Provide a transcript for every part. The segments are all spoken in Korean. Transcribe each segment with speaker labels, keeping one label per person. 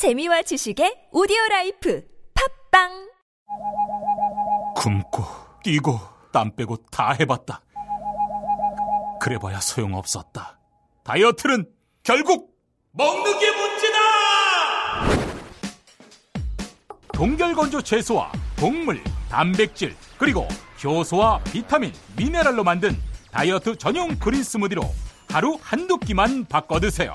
Speaker 1: 재미와 지식의 오디오 life 팟빵
Speaker 2: 굶고 뛰고 땀 빼고 다 해봤다. 그래봐야 소용없었다. 다이어트는 결국 먹는 게 문제다! 동결건조 채소와 곡물, 단백질, 그리고 효소와 비타민, 미네랄로 만든 다이어트 전용 green smoothie로 하루 한두 끼만 바꿔 드세요.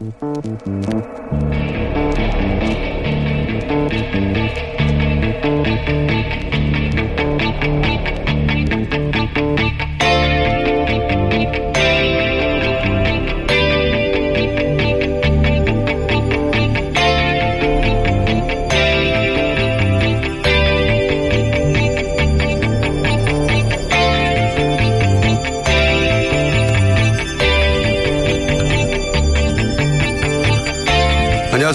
Speaker 3: Thank you.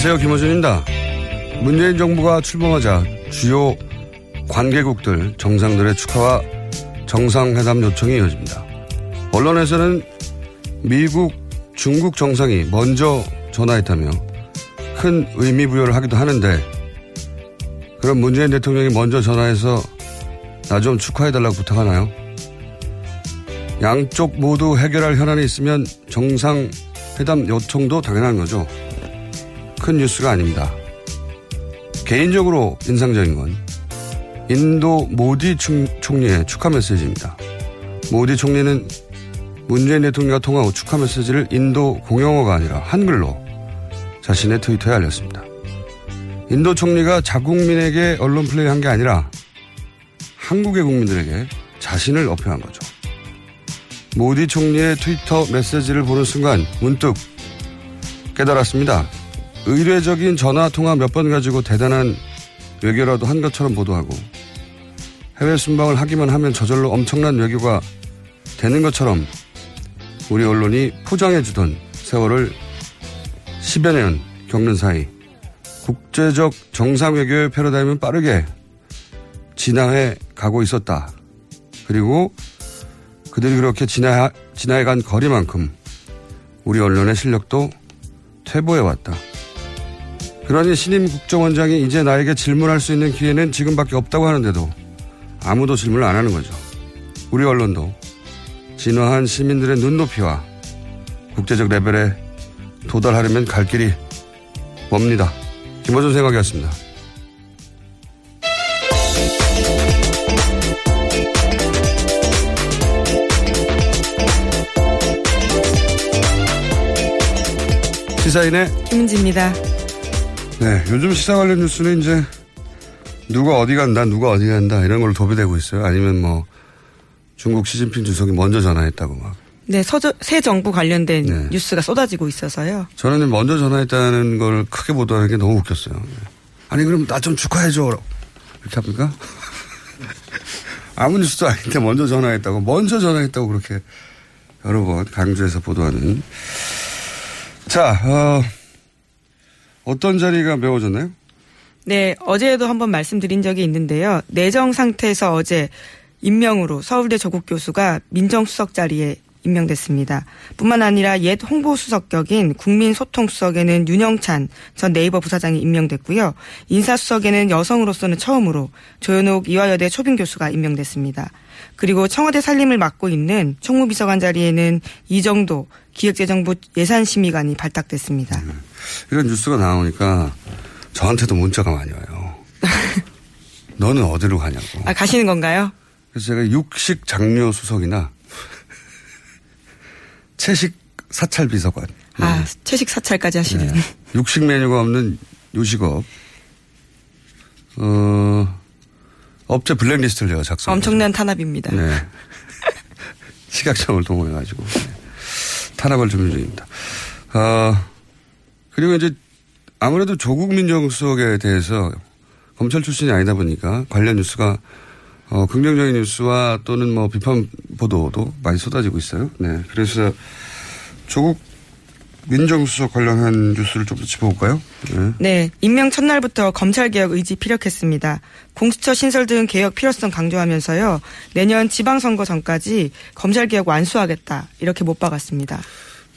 Speaker 4: 안녕하세요. 김호준입니다. 문재인 정부가 출범하자 주요 관계국들 정상들의 축하와 정상회담 요청이 이어집니다. 언론에서는 미국, 중국 정상이 먼저 전화했다며 큰 의미 부여를 하기도 하는데 그럼 문재인 대통령이 먼저 전화해서 나 좀 축하해달라고 부탁하나요? 양쪽 모두 해결할 현안이 있으면 정상회담 요청도 당연한 거죠. 큰 뉴스가 아닙니다. 개인적으로 인상적인 건 인도 모디 총리의 축하 메시지입니다. 모디 총리는 문재인 대통령과 통화 후 축하 메시지를 인도 공용어가 아니라 한글로 자신의 트위터에 알렸습니다. 인도 총리가 자국민에게 언론 플레이한 게 아니라 한국의 국민들에게 자신을 어필한 거죠. 모디 총리의 트위터 메시지를 보는 순간 문득 깨달았습니다. 의례적인 전화 통화 몇 번 가지고 대단한 외교라도 한 것처럼 보도하고 해외 순방을 하기만 하면 저절로 엄청난 외교가 되는 것처럼 우리 언론이 포장해주던 세월을 10여 년 겪는 사이 국제적 정상 외교의 패러다임은 빠르게 진화해 가고 있었다. 그리고 그들이 그렇게 진화, 진화해간 거리만큼 우리 언론의 실력도 퇴보해왔다. 그러니 신임 국정원장이 이제 나에게 질문할 수 있는 기회는 지금밖에 없다고 하는데도 아무도 질문을 안 하는 거죠. 우리 언론도 진화한 시민들의 눈높이와 국제적 레벨에 도달하려면 갈 길이 멉니다. 김호준 생각이었습니다. 시사인의
Speaker 5: 김은지입니다.
Speaker 4: 네, 요즘 시사 관련 뉴스는 이제 누가 어디 간다, 누가 어디 간다 이런 걸로 도배되고 있어요. 아니면 뭐 중국 시진핑 주석이 먼저 전화했다고 막.
Speaker 5: 네, 서저, 새 정부 관련된 네. 뉴스가 쏟아지고 있어서요.
Speaker 4: 저는 먼저 전화했다는 걸 크게 보도하는 게 너무 웃겼어요. 아니 그럼 나 좀 축하해줘. 이렇게 합니까? 아무 뉴스도 아닌데 먼저 전화했다고 먼저 전화했다고 그렇게 여러 번 강조해서 보도하는. 자, 어, 어떤 자리가 메워졌나요?
Speaker 5: 네, 어제도 한번 말씀드린 적이 있는데요. 내정 상태에서 어제 임명으로 서울대 조국 교수가 민정수석 자리에 임명됐습니다. 뿐만 아니라 옛 홍보수석 격인 국민소통수석에는 윤영찬 전 네이버 부사장이 임명됐고요. 인사수석에는 여성으로서는 처음으로 조현옥 이화여대 초빙 교수가 임명됐습니다. 그리고 청와대 살림을 맡고 있는 총무비서관 자리에는 이정도 기획재정부 예산심의관이 발탁됐습니다.
Speaker 4: 음, 이런 뉴스가 나오니까 저한테도 문자가 많이 와요. 너는 어디로 가냐고.
Speaker 5: 아, 가시는 건가요?
Speaker 4: 그래서 제가 육식 장려 수석이나 채식 사찰 비서관.
Speaker 5: 아, 네. 채식 사찰까지 하시는. 네.
Speaker 4: 육식 메뉴가 없는 요식업. 어, 업체 블랙리스트를 제가 작성.
Speaker 5: 엄청난 탄압입니다. 네.
Speaker 4: 식약청을 동원해가지고 네. 탄압을 준비 중입니다. 어, 그리고 이제 아무래도 조국 민정수석에 대해서 검찰 출신이 아니다 보니까 관련 뉴스가 어, 긍정적인 뉴스와 또는 뭐 비판 보도도 많이 쏟아지고 있어요. 네. 그래서 조국 민정수석 관련한 뉴스를 좀 더 짚어볼까요?
Speaker 5: 네. 네. 임명 첫날부터 검찰개혁 의지 피력했습니다. 공수처 신설 등 개혁 필요성 강조하면서요. 내년 지방선거 전까지 검찰개혁 완수하겠다. 이렇게 못 박았습니다.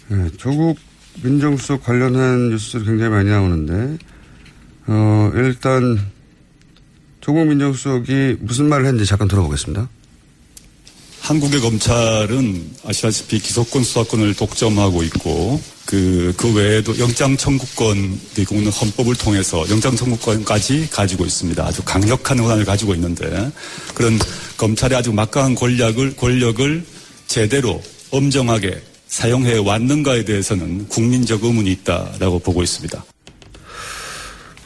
Speaker 4: 네. 조국 민정수석 관련한 뉴스 굉장히 많이 나오는데, 어, 일단 조국 민정수석이 무슨 말을 했는지 잠깐 들어보겠습니다.
Speaker 6: 한국의 검찰은 아시다시피 기소권 수사권을 독점하고 있고 그, 그 외에도 영장 청구권 그리고는 헌법을 통해서 영장 청구권까지 가지고 있습니다. 아주 강력한 권한을 가지고 있는데 그런 검찰의 아주 막강한 권력을, 권력을 제대로 엄정하게 사용해 왔는가에 대해서는 국민적 의문이 있다라고 보고 있습니다.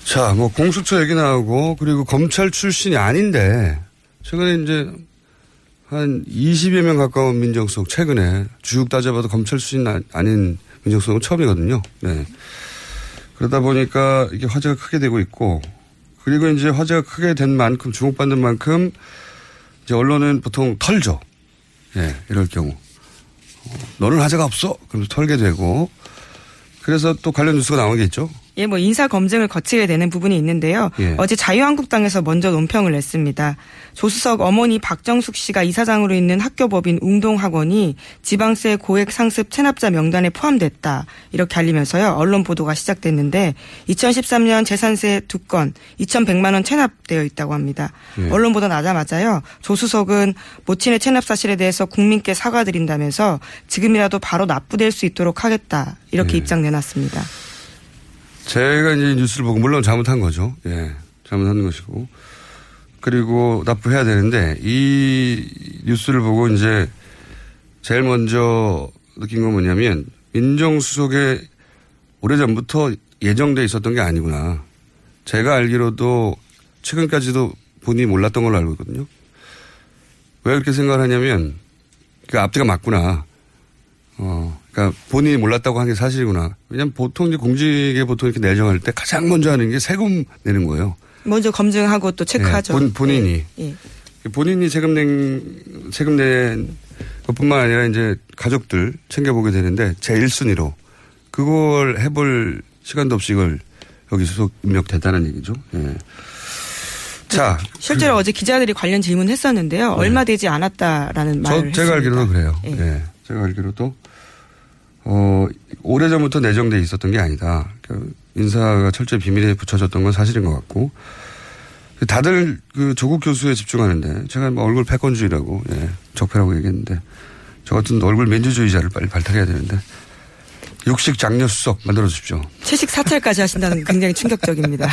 Speaker 4: 자, 뭐 공수처 얘기 나오고 그리고 검찰 출신이 아닌데 최근에 이제 한 20여 명 가까운 민정수석 최근에 주육 따져봐도 검찰 출신 아닌 민정수석은 처음이거든요. 네. 그러다 보니까 이게 화제가 크게 되고 있고 그리고 이제 화제가 크게 된 만큼 주목받는 만큼 이제 언론은 보통 털죠. 예, 네, 이럴 경우. 어, 너는 화제가 없어. 그럼 털게 되고 그래서 또 관련 뉴스가 있죠.
Speaker 5: 예, 뭐 인사 검증을 거치게 되는 부분이 있는데요. 예. 어제 자유한국당에서 먼저 논평을 냈습니다. 조수석 어머니 박정숙 씨가 이사장으로 있는 학교법인 웅동학원이 지방세 고액 상습 체납자 명단에 포함됐다. 이렇게 알리면서요. 언론 보도가 시작됐는데 2013년 재산세 두 건 2,100만 원 체납되어 있다고 합니다. 예. 언론 보도 나자마자요. 조수석은 모친의 체납 사실에 대해서 국민께 사과드린다면서 지금이라도 바로 납부될 수 있도록 하겠다. 이렇게 예. 입장 내놨습니다.
Speaker 4: 제가 이제 뉴스를 보고 물론 잘못한 거죠. 예. 잘못한 것이고. 그리고 납부해야 되는데 이 뉴스를 보고 이제 제일 먼저 느낀 건 뭐냐면 민정수석에 오래전부터 예정돼 있었던 게 아니구나. 제가 알기로도 최근까지도 본인이 몰랐던 걸로 알고 있거든요. 왜 그렇게 생각을 하냐면 그 앞뒤가 맞구나. 어, 그러니까 본인이 몰랐다고 한 게 사실이구나. 왜냐하면 보통 이제 공직에 보통 이렇게 내정할 때 가장 먼저 하는 게 세금 내는 거예요.
Speaker 5: 먼저 검증하고 또 체크하죠.
Speaker 4: 네, 본, 본인이. 네. 네. 본인이 세금 낸, 세금 낸 것뿐만 아니라 이제 가족들 챙겨보게 되는데 제 1순위로 그걸 해볼 시간도 없이 이걸 여기 소속 입력됐다는 얘기죠. 예.
Speaker 5: 자. 실제로 그, 어제 기자들이 관련 질문 했었는데요. 네. 얼마 되지 않았다라는 말을.
Speaker 4: 저, 제가 알기로는 그래요. 예. 네. 제가 알기로도 어, 오래전부터 내정돼 있었던 게 아니다. 그 인사가 철저히 비밀에 붙여졌던 건 사실인 것 같고 다들 그 조국 교수에 집중하는데 제가 뭐 얼굴 패권주의라고 예, 적폐라고 얘기했는데 저 같은 얼굴 민주주의자를 빨리 발탁해야 되는데 육식 장려 수석 만들어 주십시오.
Speaker 5: 채식 사찰까지 하신다는 굉장히 충격적입니다.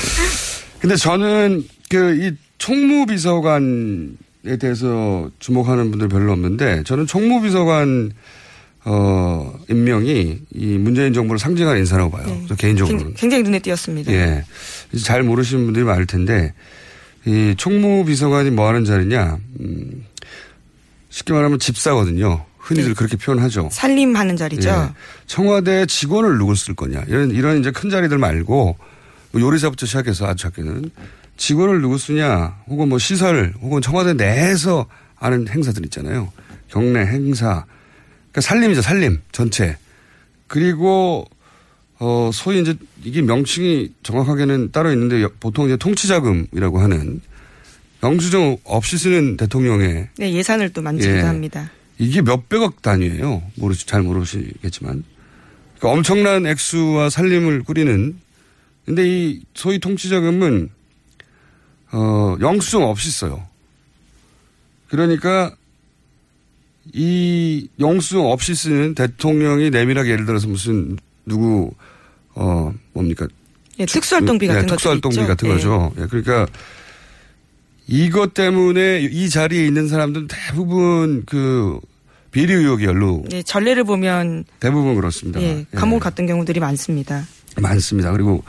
Speaker 4: 근데 저는 그 이 총무비서관에 대해서 주목하는 분들 별로 없는데 저는 총무비서관 어, 임명이 이 문재인 정부를 상징하는 인사라고 봐요. 네. 개인적으로는.
Speaker 5: 굉장히 눈에 띄었습니다.
Speaker 4: 예. 잘 모르시는 분들이 많을 텐데 이 총무비서관이 뭐 하는 자리냐. 음, 쉽게 말하면 집사거든요. 흔히들 네. 그렇게 표현하죠.
Speaker 5: 살림하는 자리죠. 예.
Speaker 4: 청와대 직원을 누굴 쓸 거냐. 이런, 이런 이제 큰 자리들 말고 뭐 요리사부터 시작해서 아주 작게는 직원을 누구 쓰냐 혹은 뭐 시설 혹은 청와대 내에서 하는 행사들 있잖아요. 경례 행사 그러니까 살림이죠, 살림 전체. 그리고 어, 소위 이제 이게 명칭이 정확하게는 따로 있는데 보통 이제 통치자금이라고 하는 영수증 없이 쓰는 대통령의
Speaker 5: 네, 예산을 또 만지기도
Speaker 4: 예.
Speaker 5: 합니다.
Speaker 4: 이게 몇백억 단위예요. 모르시 잘 모르시겠지만 그러니까 엄청난 액수와 살림을 꾸리는 근데 이 소위 통치자금은 어 영수증 없이 써요. 그러니까 이 영수증 없이 쓰는 대통령이 내밀하게 예를 들어서 무슨 누구 어 뭡니까
Speaker 5: 예, 특수활동비 같은
Speaker 4: 네,
Speaker 5: 것도
Speaker 4: 특수활동비
Speaker 5: 있죠.
Speaker 4: 같은
Speaker 5: 예.
Speaker 4: 거죠. 예, 그러니까 이것 때문에 이 자리에 있는 사람들은 대부분 그 비리 의혹이 연루
Speaker 5: 예, 전례를 보면
Speaker 4: 대부분 그렇습니다.
Speaker 5: 예, 감옥 갔던 경우들이 많습니다.
Speaker 4: 많습니다. 그리고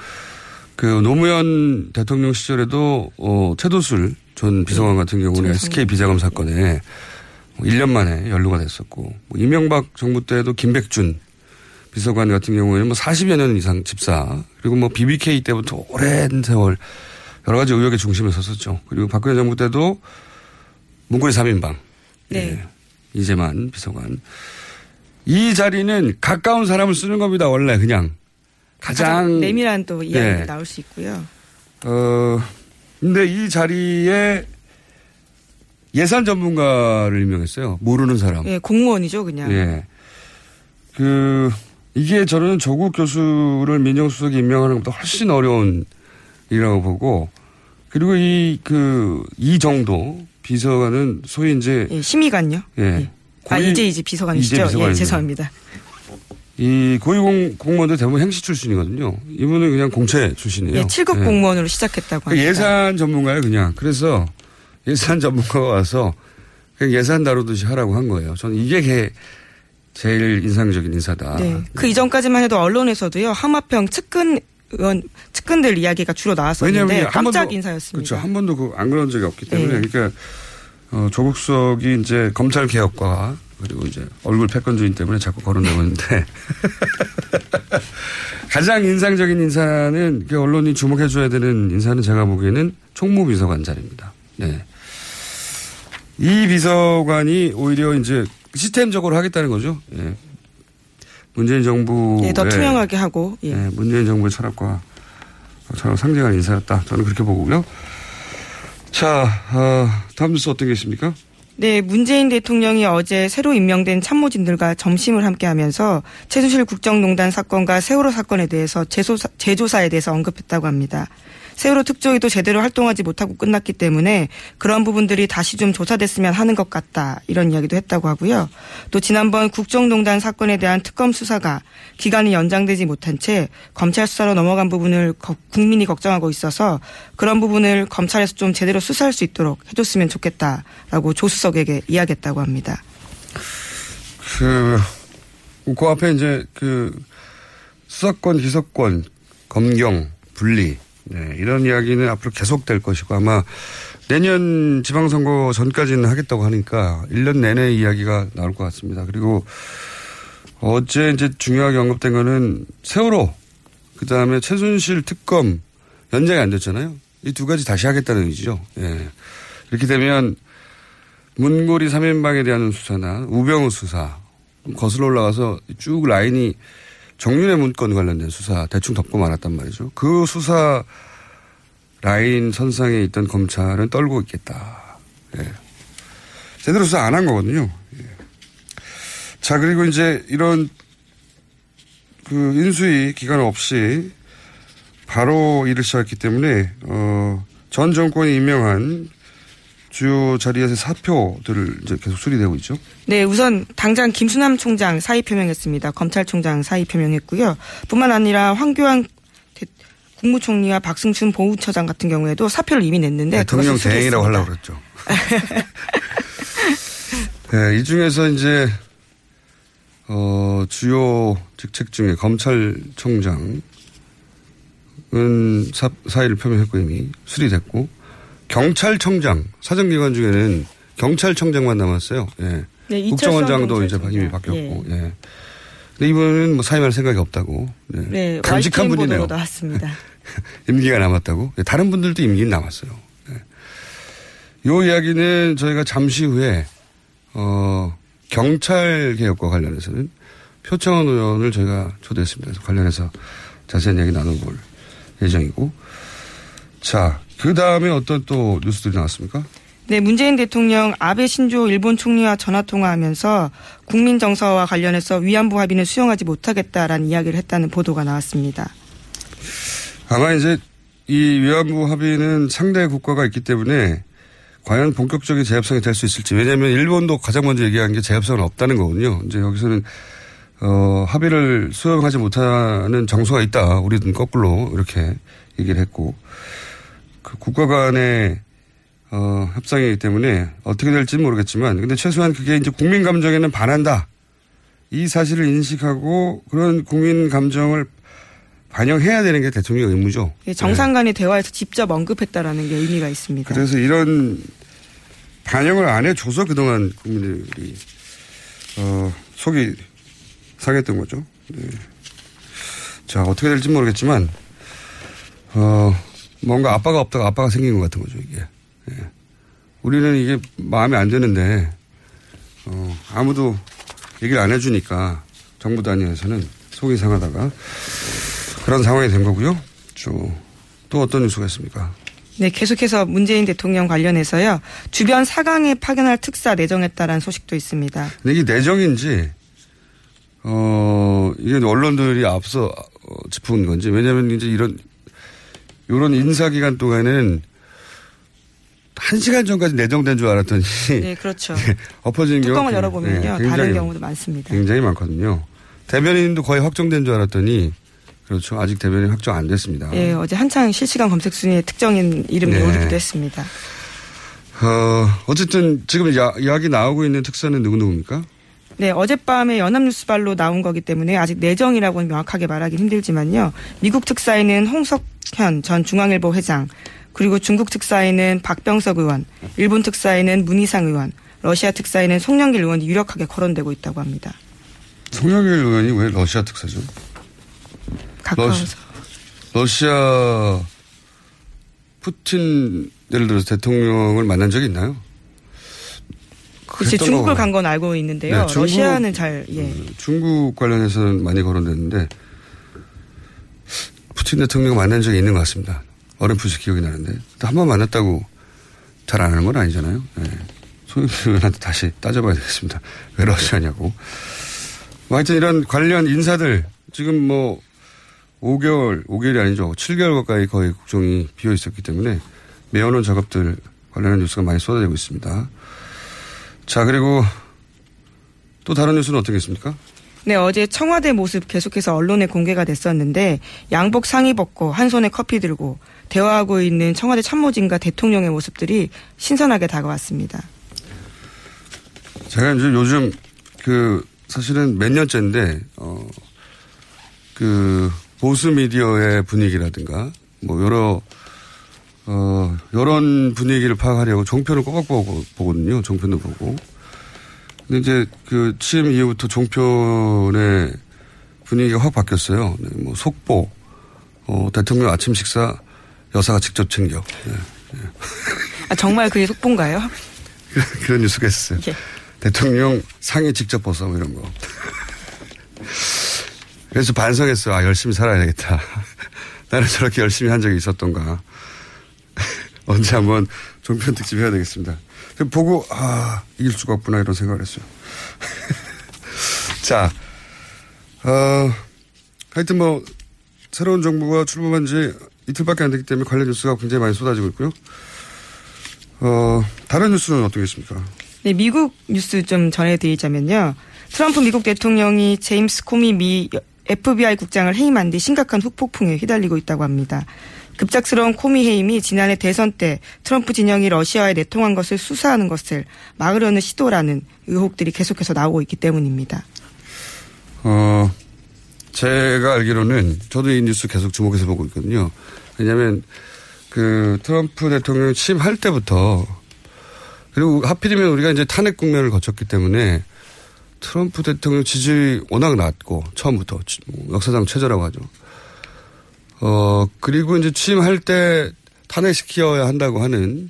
Speaker 4: 그 노무현 대통령 시절에도 어 최도술 전 비서관 같은 경우는 SK 비자금 사건에 1년 만에 연루가 됐었고 뭐 이명박 정부 때도 김백준 비서관 같은 경우에는 뭐 40여 년 이상 집사 그리고 뭐 BBK 때부터 오랜 세월 여러 가지 의혹의 중심에 섰었죠. 그리고 박근혜 정부 때도 문고리 3인방
Speaker 5: 네.
Speaker 4: 이재만 비서관 이 자리는 가까운 사람을 쓰는 겁니다. 원래 그냥 가장,
Speaker 5: 가장 내밀한 또 이야기가
Speaker 4: 네.
Speaker 5: 나올 수 있고요.
Speaker 4: 어 근데 이 자리에 예산 전문가를 임명했어요. 모르는 사람.
Speaker 5: 예, 공무원이죠, 그냥.
Speaker 4: 예. 그, 이게 저는 조국 교수를 민정수석에 임명하는 것보다 훨씬 어려운 일이라고 보고, 그리고 이, 그, 이 정도 비서관은 소위 이제.
Speaker 5: 예, 심의관요.
Speaker 4: 예.
Speaker 5: 아,
Speaker 4: 고위-
Speaker 5: 이제 이제 비서관이시죠?
Speaker 4: 이제
Speaker 5: 예,
Speaker 4: 비서관이죠.
Speaker 5: 죄송합니다.
Speaker 4: 이 고위공, 공무원들 대부분 행시 출신이거든요. 이분은 그냥 공채 출신이에요.
Speaker 5: 예, 7급
Speaker 4: 예.
Speaker 5: 공무원으로 시작했다고
Speaker 4: 그
Speaker 5: 합니다.
Speaker 4: 예산 전문가예요, 그냥. 그래서 예산 전문가가 와서 그냥 예산 다루듯이 하라고 한 거예요. 저는 이게 개- 제일 인상적인 인사다.
Speaker 5: 네. 그 이전까지만 해도 언론에서도요, 하마평 측근 의원, 측근들 이야기가 주로 나왔었는데
Speaker 4: 왜냐하면 한
Speaker 5: 깜짝
Speaker 4: 번도-
Speaker 5: 인사였습니다.
Speaker 4: 그렇죠. 한 번도 그 안 그런 적이 없기 때문에
Speaker 5: 네.
Speaker 4: 그러니까 어, 조국 수석이 이제 검찰 개혁과 그리고 이제 얼굴 패권주의 때문에 자꾸 거론되고 있는데 가장 인상적인 인사는 그 언론이 주목해줘야 되는 인사는 제가 보기에는 총무비서관 자리입니다. 네. 이 비서관이 오히려 이제 시스템적으로 하겠다는 거죠. 예. 문재인 정부
Speaker 5: 예, 더 투명하게 하고, 예.
Speaker 4: 네, 문재인 정부의 철학과 철학 상징하는 인사였다. 저는 그렇게 보고요. 자, 어, 다음 뉴스 어떤 게 있습니까?
Speaker 5: 네, 문재인 대통령이 어제 새로 임명된 참모진들과 점심을 함께 하면서 최순실 국정농단 사건과 세월호 사건에 대해서 재조사, 재조사에 대해서 언급했다고 합니다. 세월호 특조위도 제대로 활동하지 못하고 끝났기 때문에 그런 부분들이 다시 좀 조사됐으면 하는 것 같다. 이런 이야기도 했다고 하고요. 또 지난번 국정농단 사건에 대한 특검 수사가 기간이 연장되지 못한 채 검찰 수사로 넘어간 부분을 거- 국민이 걱정하고 있어서 그런 부분을 검찰에서 좀 제대로 수사할 수 있도록 해줬으면 좋겠다라고 조수석에게 이야기했다고 합니다.
Speaker 4: 그, 그 앞에 이제 그 수사권, 기소권, 검경, 분리, 네, 이런 이야기는 앞으로 계속될 것이고 아마 내년 지방선거 전까지는 하겠다고 하니까 1년 내내 이야기가 나올 것 같습니다. 그리고 어제 이제 중요하게 언급된 거는 세월호, 그 다음에 최순실 특검 연장이 안 됐잖아요. 이 두 가지 다시 하겠다는 의지죠. 예. 이렇게 되면 문고리 3인방에 대한 수사나 우병우 수사 거슬러 올라가서 쭉 라인이 정윤의 문건 관련된 수사 대충 덮고 말았단 말이죠. 그 수사 라인 선상에 있던 검찰은 떨고 있겠다. 예. 제대로 수사 안 한 거거든요. 예. 자, 그리고 이제 이런 그 인수위 기간 없이 바로 일을 시작했기 때문에, 어, 전 정권이 임명한 주요 자리에서 사표들을 이제 계속 수리되고 있죠.
Speaker 5: 네, 우선 당장 김수남 총장 사의 표명했습니다. 검찰총장 사의 표명했고요. 뿐만 아니라 황교안 대- 국무총리와 박승춘 보훈처장 같은 경우에도 사표를 이미 냈는데
Speaker 4: 대통령
Speaker 5: 그것을
Speaker 4: 대행이라고. 하려고 그랬죠. 네, 이 중에서 이제 어, 주요 직책 중에 검찰총장은 사, 사의를 표명했고 이미 수리됐고 경찰청장 사정기관 중에는 경찰청장만 남았어요. 예.
Speaker 5: 네,
Speaker 4: 국정원장도 이제. 이미 바뀌었고. 예. 근데 이분은 뭐 사임할 생각이 없다고. 네.
Speaker 5: 네, YTN
Speaker 4: 분이네요.
Speaker 5: 나왔습니다.
Speaker 4: 임기가 남았다고? 네, 다른 분들도 임기는 남았어요. 네. 요 이야기는 저희가 잠시 후에, 어, 경찰 개혁과 관련해서는 표창원 의원을 저희가 초대했습니다. 그래서 관련해서 자세한 얘기 나눠볼 예정이고. 자, 그 다음에 어떤 또 뉴스들이 나왔습니까?
Speaker 5: 네, 문재인 대통령 아베 신조 일본 총리와 전화 통화하면서 국민 정서와 관련해서 위안부 합의는 수용하지 못하겠다라는 이야기를 했다는 보도가 나왔습니다.
Speaker 4: 아마 이제 이 위안부 합의는 상대 국가가 있기 때문에 과연 본격적인 재협상이 될 수 있을지 왜냐하면 일본도 가장 먼저 얘기한 게 재협상은 없다는 거거든요. 이제 여기서는 어, 합의를 수용하지 못하는 정서가 있다. 우리는 거꾸로 이렇게 얘기를 했고 그 국가 간의 어, 협상이기 때문에 어떻게 될지는 모르겠지만 근데 최소한 그게 이제 국민 감정에는 반한다. 이 사실을 인식하고 그런 국민 감정을 반영해야 되는 게 대통령 의무죠.
Speaker 5: 예, 정상 간의 네. 대화에서 직접 언급했다라는 게 의미가 있습니다.
Speaker 4: 그래서 이런 반영을 안 해줘서 그동안 국민들이 어, 속이 상했던 거죠. 네. 자 어떻게 될지 모르겠지만 어, 뭔가 아빠가 없다가 아빠가 생긴 것 같은 거죠 이게. 네. 우리는 이게 마음에 안 드는데 어, 아무도 얘기를 안 해주니까 정부 단위에서는 속이 상하다가 그런 상황이 된 거고요. 또 어떤 뉴스가 있습니까?
Speaker 5: 네, 계속해서 문재인 대통령 관련해서요. 주변 사강에 파견할 특사 내정했다라는 소식도 있습니다.
Speaker 4: 근데 이게 내정인지 어 이게 언론들이 앞서 어, 짚은 건지 왜냐하면 이제 이런 이런 인사 기간 동안에는 한 시간 전까지 내정된 줄 알았더니
Speaker 5: 네 그렇죠.
Speaker 4: 엎어진
Speaker 5: 경우 뚜껑을 열어보면요 네, 다른 경우도 많습니다.
Speaker 4: 굉장히 많거든요. 대변인도 거의 확정된 줄 알았더니 그렇죠. 아직 대변인 확정 안 됐습니다.
Speaker 5: 예, 어제 한창 실시간 검색 순위에 특정인 이름이 네. 오르기도 했습니다.
Speaker 4: 어, 어쨌든 지금 야, 이야기 나오고 있는 특사는 누구 누구입니까?
Speaker 5: 네, 어젯밤에 연합뉴스발로 나온 거기 때문에 아직 내정이라고는 명확하게 말하기 힘들지만요. 미국 특사에는 홍석현 전 중앙일보 회장, 그리고 중국 특사에는 박병석 의원, 일본 특사에는 문희상 의원, 러시아 특사에는 송영길 의원이 유력하게 거론되고 있다고 합니다.
Speaker 4: 송영길 의원이 왜 러시아 특사죠?
Speaker 5: 가까워서.
Speaker 4: 러시, 아 푸틴 예를 들어서 대통령을 만난 적이 있나요?
Speaker 5: 글쎄 중국을 간 건 알고 있는데요. 네, 중국, 러시아는 잘 예. 음,
Speaker 4: 중국 관련해서는 많이 거론됐는데 푸틴 대통령 만난 적이 있는 것 같습니다. 어렴풋이 기억이 나는데 한 번 만났다고 잘 안 하는 건 아니잖아요. 네. 소유한테 다시 따져봐야 되겠습니다. 왜 러시아냐고. 뭐 하여튼 이런 관련 인사들 지금 뭐 5개월, 5개월이 아니죠. 7개월 가까이 거의 국정이 비어 있었기 때문에 매어놓은 작업들 관련한 뉴스가 많이 쏟아지고 있습니다. 자, 그리고 또 다른 뉴스는 어떻게 있습니까?
Speaker 5: 네, 어제 청와대 모습 계속해서 언론에 공개가 됐었는데 양복 상의 벗고 한 손에 커피 들고 대화하고 있는 청와대 참모진과 대통령의 모습들이 신선하게 다가왔습니다.
Speaker 4: 제가 이제 요즘 그 사실은 몇 년째인데 어 그 보수 미디어의 분위기라든가 뭐 여러 어 이런 분위기를 파악하려고 종편을 꼬박 보고 보거든요. 종편도 보고. 근데 이제 그 취임 이후부터 종편의 분위기가 확 바뀌었어요. 네, 뭐 속보, 어 대통령 아침 식사 여사가 직접 챙겨. 네, 네.
Speaker 5: 아 정말 그게 속보인가요?
Speaker 4: 그런 뉴스가 있었어요. 예. 대통령 상의 직접 벗어 뭐 이런 거. 그래서 반성했어. 아, 열심히 살아야 되겠다. 나는 저렇게 열심히 한 적이 있었던가. 언제 한번 종편 특집 해야 되겠습니다. 보고, 아, 이길 수가 없구나, 이런 생각을 했어요. 자, 어, 하여튼 뭐, 새로운 정부가 출범한 지 이틀밖에 안 되기 때문에 관련 뉴스가 굉장히 많이 쏟아지고 있고요. 어, 다른 뉴스는 어떻게 있습니까?
Speaker 5: 네, 미국 뉴스 좀 전해드리자면요. 트럼프 미국 대통령이 제임스 코미 미 FBI 국장을 해임한 뒤 심각한 후폭풍에 휘달리고 있다고 합니다. 급작스러운 코미 해임이 지난해 대선 때 트럼프 진영이 러시아에 내통한 것을 수사하는 것을 막으려는 시도라는 의혹들이 계속해서 나오고 있기 때문입니다.
Speaker 4: 어, 제가 알기로는 저도 이 뉴스 계속 주목해서 보고 있거든요. 왜냐하면 그 트럼프 대통령 취임할 때부터 그리고 하필이면 우리가 이제 탄핵 국면을 거쳤기 때문에 트럼프 대통령 지지율이 워낙 낮고 처음부터 뭐 역사상 최저라고 하죠. 어 그리고 이제 취임할 때 탄핵시켜야 한다고 하는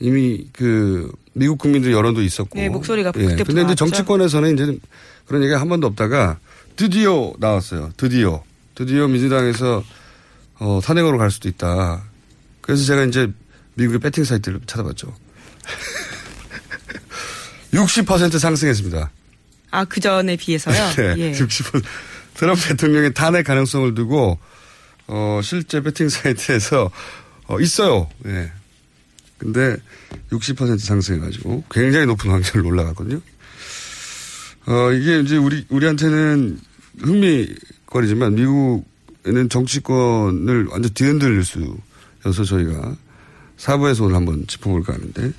Speaker 4: 이미 그 미국 국민들 여론도 있었고.
Speaker 5: 네, 목소리가
Speaker 4: 예.
Speaker 5: 그때부터
Speaker 4: 근데 이제. 정치권에서는 이제 그런 얘기가 한 번도 없다가 드디어 나왔어요. 드디어. 드디어 민주당에서 어, 탄핵으로 갈 수도 있다. 그래서 제가 이제 미국의 배팅 사이트를 찾아봤죠. 60% 상승했습니다.
Speaker 5: 아, 그 전에 비해서요?
Speaker 4: 네.
Speaker 5: 예.
Speaker 4: 60%. 트럼프 대통령의 탄핵 가능성을 두고, 어, 실제 배팅 사이트에서, 어, 있어요. 예. 근데 60% 상승해가지고 굉장히 높은 확률로 올라갔거든요. 어, 이게 이제 우리, 우리한테는 흥미거리지만 미국에는 정치권을 완전 뒤흔들 수여서 저희가 사부에서 오늘 한번 짚어볼까 하는데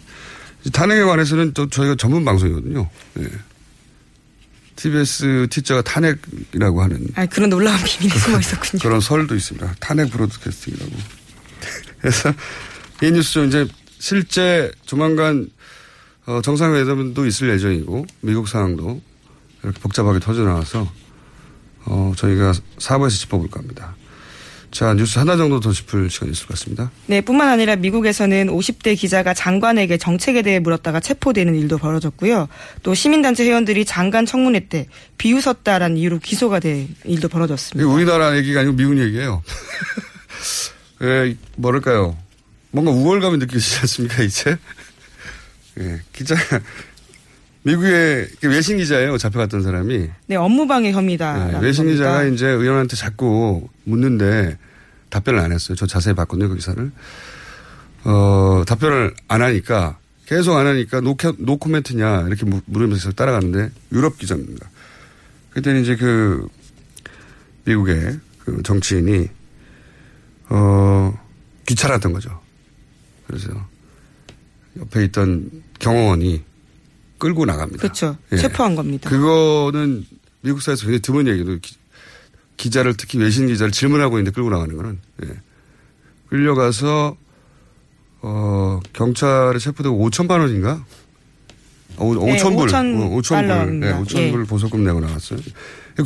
Speaker 4: 탄핵에 관해서는 또 저희가 전문 방송이거든요. 예. TBS 티자가 탄핵이라고 하는
Speaker 5: 아, 그런 놀라운 비밀이 숨어 있었군요.
Speaker 4: 그런 설도 있습니다. 탄핵 브로드캐스팅이라고. 그래서 이 뉴스 이제 실제 조만간 어, 정상회담도 있을 예정이고 미국 상황도 이렇게 복잡하게 터져 나와서 어, 저희가 사부에서 짚어볼까 합니다. 자 뉴스 하나 정도 더 짚을 시간이 있을 것 같습니다.
Speaker 5: 네, 뿐만 아니라 미국에서는 50대 기자가 장관에게 정책에 대해 물었다가 체포되는 일도 벌어졌고요. 또 시민단체 회원들이 장관 청문회 때 비웃었다라는 이유로 기소가 된 일도 벌어졌습니다.
Speaker 4: 우리나라 얘기가 아니고 미국 얘기예요. 예, 뭐랄까요. 뭔가 우월감이 느껴지지 않습니까, 이제? 예, 기자, 미국의 외신 기자예요, 잡혀갔던 사람이.
Speaker 5: 네, 업무방해 혐의다.
Speaker 4: 네, 외신 기자가 이제 의원한테 자꾸 묻는데 답변을 안 했어요. 저 자세히 봤거든요, 그 기사를. 어, 답변을 안 하니까 계속 안 하니까 no, no comment냐 이렇게 물- 물으면서 따라가는데 유럽 기자입니다. 그때는 이제 그 미국의 그 정치인이 어, 귀찮았던 거죠. 그래서 옆에 있던 경호원이 끌고 나갑니다.
Speaker 5: 그렇죠.
Speaker 4: 예.
Speaker 5: 체포한 겁니다.
Speaker 4: 그거는 미국 사회에서 굉장히 드문 얘기도 기, 자를 특히 외신 기자를 질문하고 있는데 끌고 나가는 거는 예. 끌려가서 어 경찰에 체포되고 5천만 원인가? 오,
Speaker 5: 네,
Speaker 4: 5천 불,
Speaker 5: 5천
Speaker 4: 5천 불, 네,
Speaker 5: 달러입니다.
Speaker 4: 5천
Speaker 5: 예.
Speaker 4: 불 보석금 내고 나갔어요.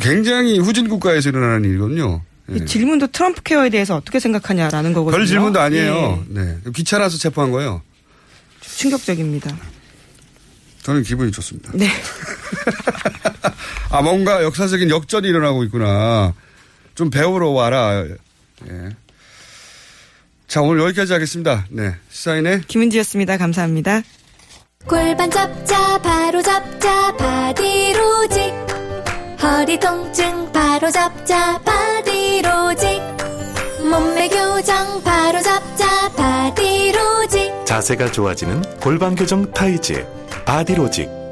Speaker 4: 굉장히 후진 국가에서 일어나는 일이거든요. 예.
Speaker 5: 이 질문도 트럼프 케어에 대해서 어떻게 생각하냐라는 거거든요.
Speaker 4: 별 질문도 아니에요.
Speaker 5: 예.
Speaker 4: 네, 귀찮아서 체포한 거예요.
Speaker 5: 충격적입니다.
Speaker 4: 저는 기분이 좋습니다.
Speaker 5: 네.
Speaker 4: 아, 뭔가 역사적인 역전이 일어나고 있구나. 좀 배우러 와라. 예. 자, 오늘 여기까지 하겠습니다. 네. 시사인의
Speaker 5: 김은지였습니다. 감사합니다.
Speaker 7: 골반 잡자 바로 잡자 바디로직 허리 통증 바로 잡자 바디로직 몸매 교정 바로 잡자 바디로직
Speaker 8: 자세가 좋아지는 골반 교정 타이즈 바디로직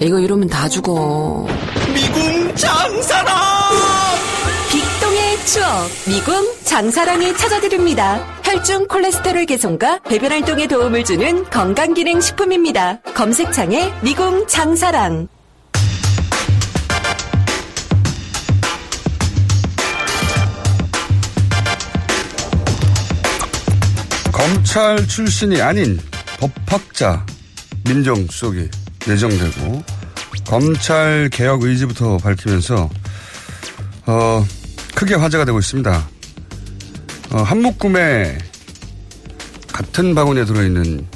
Speaker 9: 이거 이러면 다 죽어.
Speaker 10: 미궁 장사랑
Speaker 1: 빅동의 추억 미궁 장사랑이 찾아드립니다. 혈중 콜레스테롤 개선과 배변 활동에 도움을 주는 건강기능 식품입니다. 검색창에 미궁 장사랑.
Speaker 4: 검찰 출신이 아닌 법학자 민정수석이 내정되고 검찰 개혁 의지부터 밝히면서 어, 크게 화제가 되고 있습니다. 어, 한묶음에 같은 바구니에 들어있는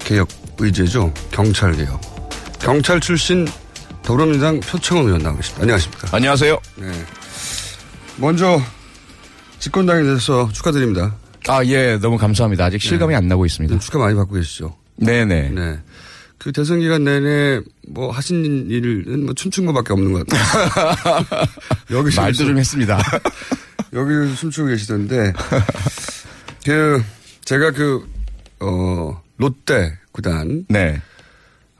Speaker 4: 개혁 의제죠. 경찰 개혁. 경찰 출신 더불어민주당 표창원 의원 나오고 있습니다. 안녕하십니까.
Speaker 11: 안녕하세요.
Speaker 4: 네. 먼저 집권당에 대해서 축하드립니다.
Speaker 11: 아, 예, 너무 감사합니다. 아직 실감이 안 나고 있습니다.
Speaker 4: 축하 많이 받고 계시죠?
Speaker 11: 네네.
Speaker 4: 네. 그 대선 기간 내내 뭐 하신 일은 뭐 춤춘 것밖에 없는 것 같아요. 여기
Speaker 12: 말도 좀 했습니다.
Speaker 4: 여기 춤추고 계시던데 그 제가 그 어, 롯데 구단
Speaker 12: 네.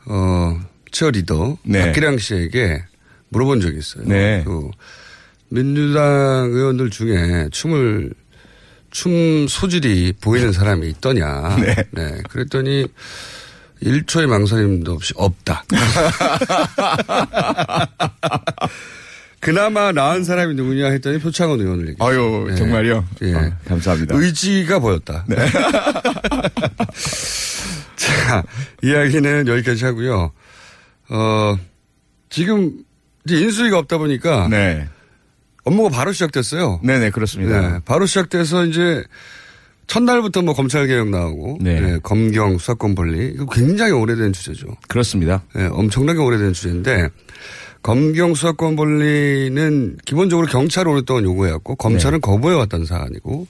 Speaker 4: 어, 치어리더
Speaker 12: 네.
Speaker 4: 박기량 씨에게 물어본 적이 있어요.
Speaker 12: 네.
Speaker 4: 그 민주당 의원들 중에 춤을 춤 소질이 보이는 사람이 있더냐.
Speaker 12: 네.
Speaker 4: 그랬더니 1초의 망설임도 없이 없다. 그나마 나은 사람이 누구냐 했더니 표창원 의원을 얘기했어요.
Speaker 12: 아유, 정말요?
Speaker 4: 예.
Speaker 12: 아, 감사합니다.
Speaker 4: 의지가 보였다.
Speaker 12: 네.
Speaker 4: 자, 이야기는 여기까지 하고요. 어, 지금 이제 인수위가 없다 보니까
Speaker 12: 네.
Speaker 4: 업무가 바로 시작됐어요.
Speaker 12: 네네, 그렇습니다.
Speaker 4: 네, 바로 시작돼서 이제 첫날부터 뭐 검찰 개혁 나오고
Speaker 12: 네.
Speaker 4: 네, 검경 수사권 분리 이거 굉장히 오래된 주제죠.
Speaker 12: 그렇습니다.
Speaker 4: 네, 엄청나게 오래된 주제인데 검경 수사권 분리는 기본적으로 경찰이 오랫동안 요구해왔고 검찰은 거부해왔던 사안이고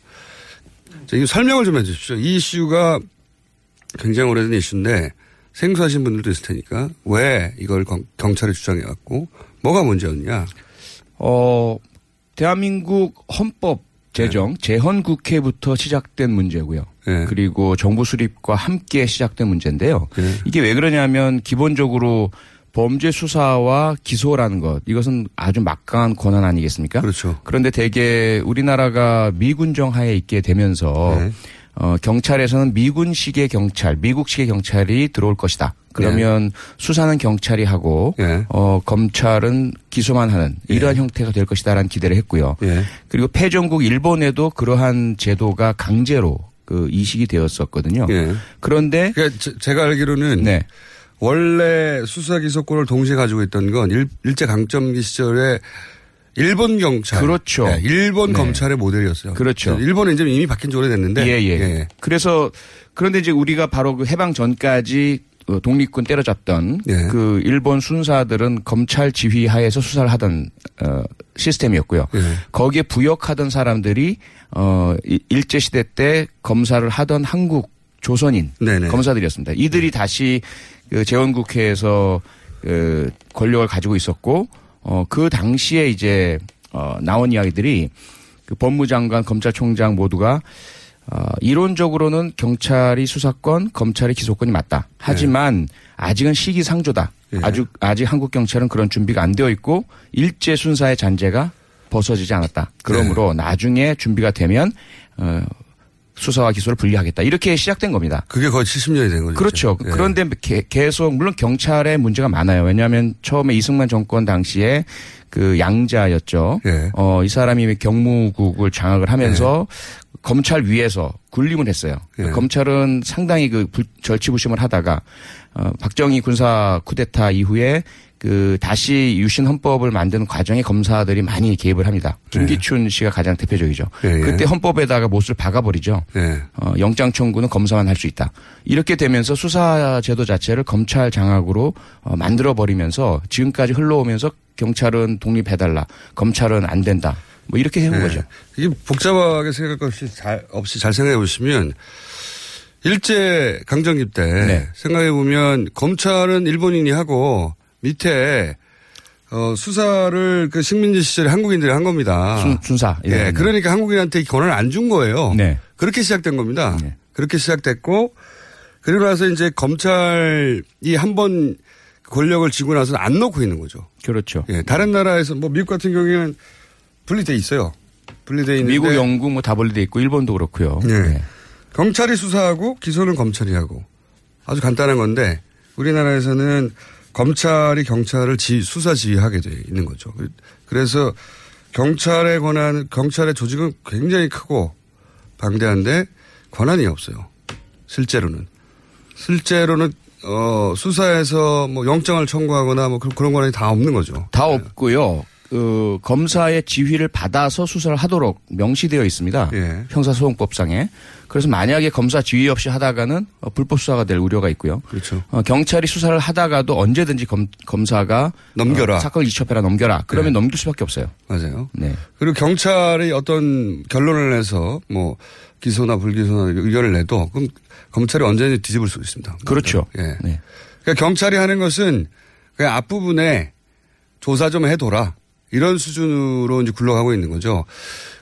Speaker 4: 자, 이 설명을 좀 해주십시오. 이 이슈가 굉장히 오래된 이슈인데 생소하신 분들도 있을 테니까 왜 이걸 경- 경찰이 주장해왔고 뭐가 문제였냐?
Speaker 12: 어, 대한민국 헌법 제정 재헌 국회부터 시작된 문제고요. 그리고 정부 수립과 함께 시작된 문제인데요. 이게 왜 그러냐면 기본적으로 범죄 수사와 기소라는 것 이것은 아주 막강한 권한 아니겠습니까?
Speaker 4: 그렇죠.
Speaker 12: 그런데 대개 우리나라가 미군정 하에 있게 되면서 어, 경찰에서는 미군식의 경찰, 미국식의 경찰이 들어올 것이다. 그러면 수사는 경찰이 하고 어, 검찰은 기소만 하는 이러한 형태가 될 것이다라는 기대를 했고요. 그리고 패전국 일본에도 그러한 제도가 강제로 그 이식이 되었었거든요. 그런데
Speaker 4: 그러니까 제- 제가 알기로는
Speaker 12: 네.
Speaker 4: 원래 수사 기소권을 동시에 가지고 있던 건 일, 일제 강점기 시절에 일본 경찰,
Speaker 12: 그렇죠.
Speaker 4: 네, 일본
Speaker 12: 네.
Speaker 4: 검찰의 모델이었어요.
Speaker 12: 그렇죠.
Speaker 4: 일본은 이제 이미 바뀐 지 오래됐는데,
Speaker 12: 예, 예. 그래서 그런데 이제 우리가 바로 그 해방 전까지 어, 독립군 때려잡던
Speaker 4: 예.
Speaker 12: 그 일본 순사들은 검찰 지휘 하에서 수사를 하던 어, 시스템이었고요.
Speaker 4: 예.
Speaker 12: 거기에 부역하던 사람들이 어 이- 일제 시대 때 검사를 하던 한국 조선인
Speaker 4: 네네.
Speaker 12: 검사들이었습니다. 이들이 다시 그 재헌국회에서 그 권력을 가지고 있었고 어 그 당시에 이제 어 나온 이야기들이 그 법무장관, 검찰총장 모두가 어, 이론적으로는 경찰이 수사권, 검찰이 기소권이 맞다. 하지만 아직은 시기상조다. 아직 아직 한국 경찰은 그런 준비가 안 되어 있고 일제 순사의 잔재가 벗어지지 않았다. 그러므로 나중에 준비가 되면 어, 수사와 기소를 분리하겠다. 이렇게 시작된 겁니다.
Speaker 4: 그게 거의 70년이 된 거죠.
Speaker 12: 그렇죠.
Speaker 4: 예.
Speaker 12: 그런데 게- 계속 물론 경찰에 문제가 많아요. 왜냐하면 처음에 이승만 정권 당시에 그 양자였죠.
Speaker 4: 예.
Speaker 12: 어, 이 사람이 경무국을 장악을 하면서 검찰 위에서 군림을 했어요.
Speaker 4: 예.
Speaker 12: 검찰은 상당히 그 부- 절치부심을 하다가 어, 박정희 군사 쿠데타 이후에 그 다시 유신 헌법을 만드는 과정에 검사들이 많이 개입을 합니다. 김기춘 씨가 가장 대표적이죠.
Speaker 4: 예, 예.
Speaker 12: 그때 헌법에다가 못 을 박아버리죠.
Speaker 4: 예.
Speaker 12: 어, 영장 청구는 검사만 할 수 있다. 이렇게 되면서 수사 제도 자체를 검찰 장악으로 어, 만들어 버리면서 지금까지 흘러오면서 경찰은 독립해달라, 검찰은 안 된다. 뭐 이렇게 해온
Speaker 4: 예.
Speaker 12: 거죠.
Speaker 4: 이게 복잡하게 생각할 것 없이 잘, 없이 잘 생각해 보시면 일제 강점기 때
Speaker 12: 네.
Speaker 4: 생각해 보면 검찰은 일본인이 하고 밑에 어, 수사를 그 식민지 시절에 한국인들이 한 겁니다.
Speaker 12: 순- 순사.
Speaker 4: 예.
Speaker 12: 네.
Speaker 4: 그러니까 한국인한테 이 권한을 안 준 거예요.
Speaker 12: 네.
Speaker 4: 그렇게 시작된 겁니다. 그렇게 시작됐고 그리고 나서 이제 검찰이 한 번 권력을 쥐고 나서 안 놓고 있는 거죠.
Speaker 12: 그렇죠.
Speaker 4: 예. 다른 나라에서 뭐 미국 같은 경우에는 분리돼 있어요. 분리돼 있는데
Speaker 12: 미국, 영국 뭐 다 분리돼 있고 일본도 그렇고요.
Speaker 4: 예. 경찰이 수사하고 기소는 검찰이 하고 아주 간단한 건데 우리나라에서는 검찰이 경찰을 지, 수사 지휘하게 돼 있는 거죠. 그래서 경찰의 권한, 경찰의 조직은 굉장히 크고 방대한데 권한이 없어요. 실제로는. 실제로는 어, 수사에서 뭐 영장을 청구하거나 뭐 그런, 그런 권한이 다 없는 거죠.
Speaker 12: 다 없고요. 그 검사의 지휘를 받아서 수사를 하도록 명시되어 있습니다.
Speaker 4: 예.
Speaker 12: 형사소송법상에. 그래서 만약에 검사 지휘 없이 하다가는 어, 불법 수사가 될 우려가 있고요.
Speaker 4: 그렇죠.
Speaker 12: 어, 경찰이 수사를 하다가도 언제든지 검, 검사가
Speaker 4: 넘겨라.
Speaker 12: 어, 사건을 이첩해라 넘겨라. 그러면
Speaker 4: 네.
Speaker 12: 넘길 수밖에 없어요.
Speaker 4: 맞아요.
Speaker 12: 네.
Speaker 4: 그리고 경찰이 어떤 결론을 내서 뭐 기소나 불기소나 의견을 내도 그럼 검찰이 언제든지 뒤집을 수 있습니다.
Speaker 12: 그렇죠.
Speaker 4: 예.
Speaker 12: 네.
Speaker 4: 그러니까 경찰이 하는 것은 그냥 앞부분에 조사 좀 해둬라. 이런 수준으로 이제 굴러가고 있는 거죠.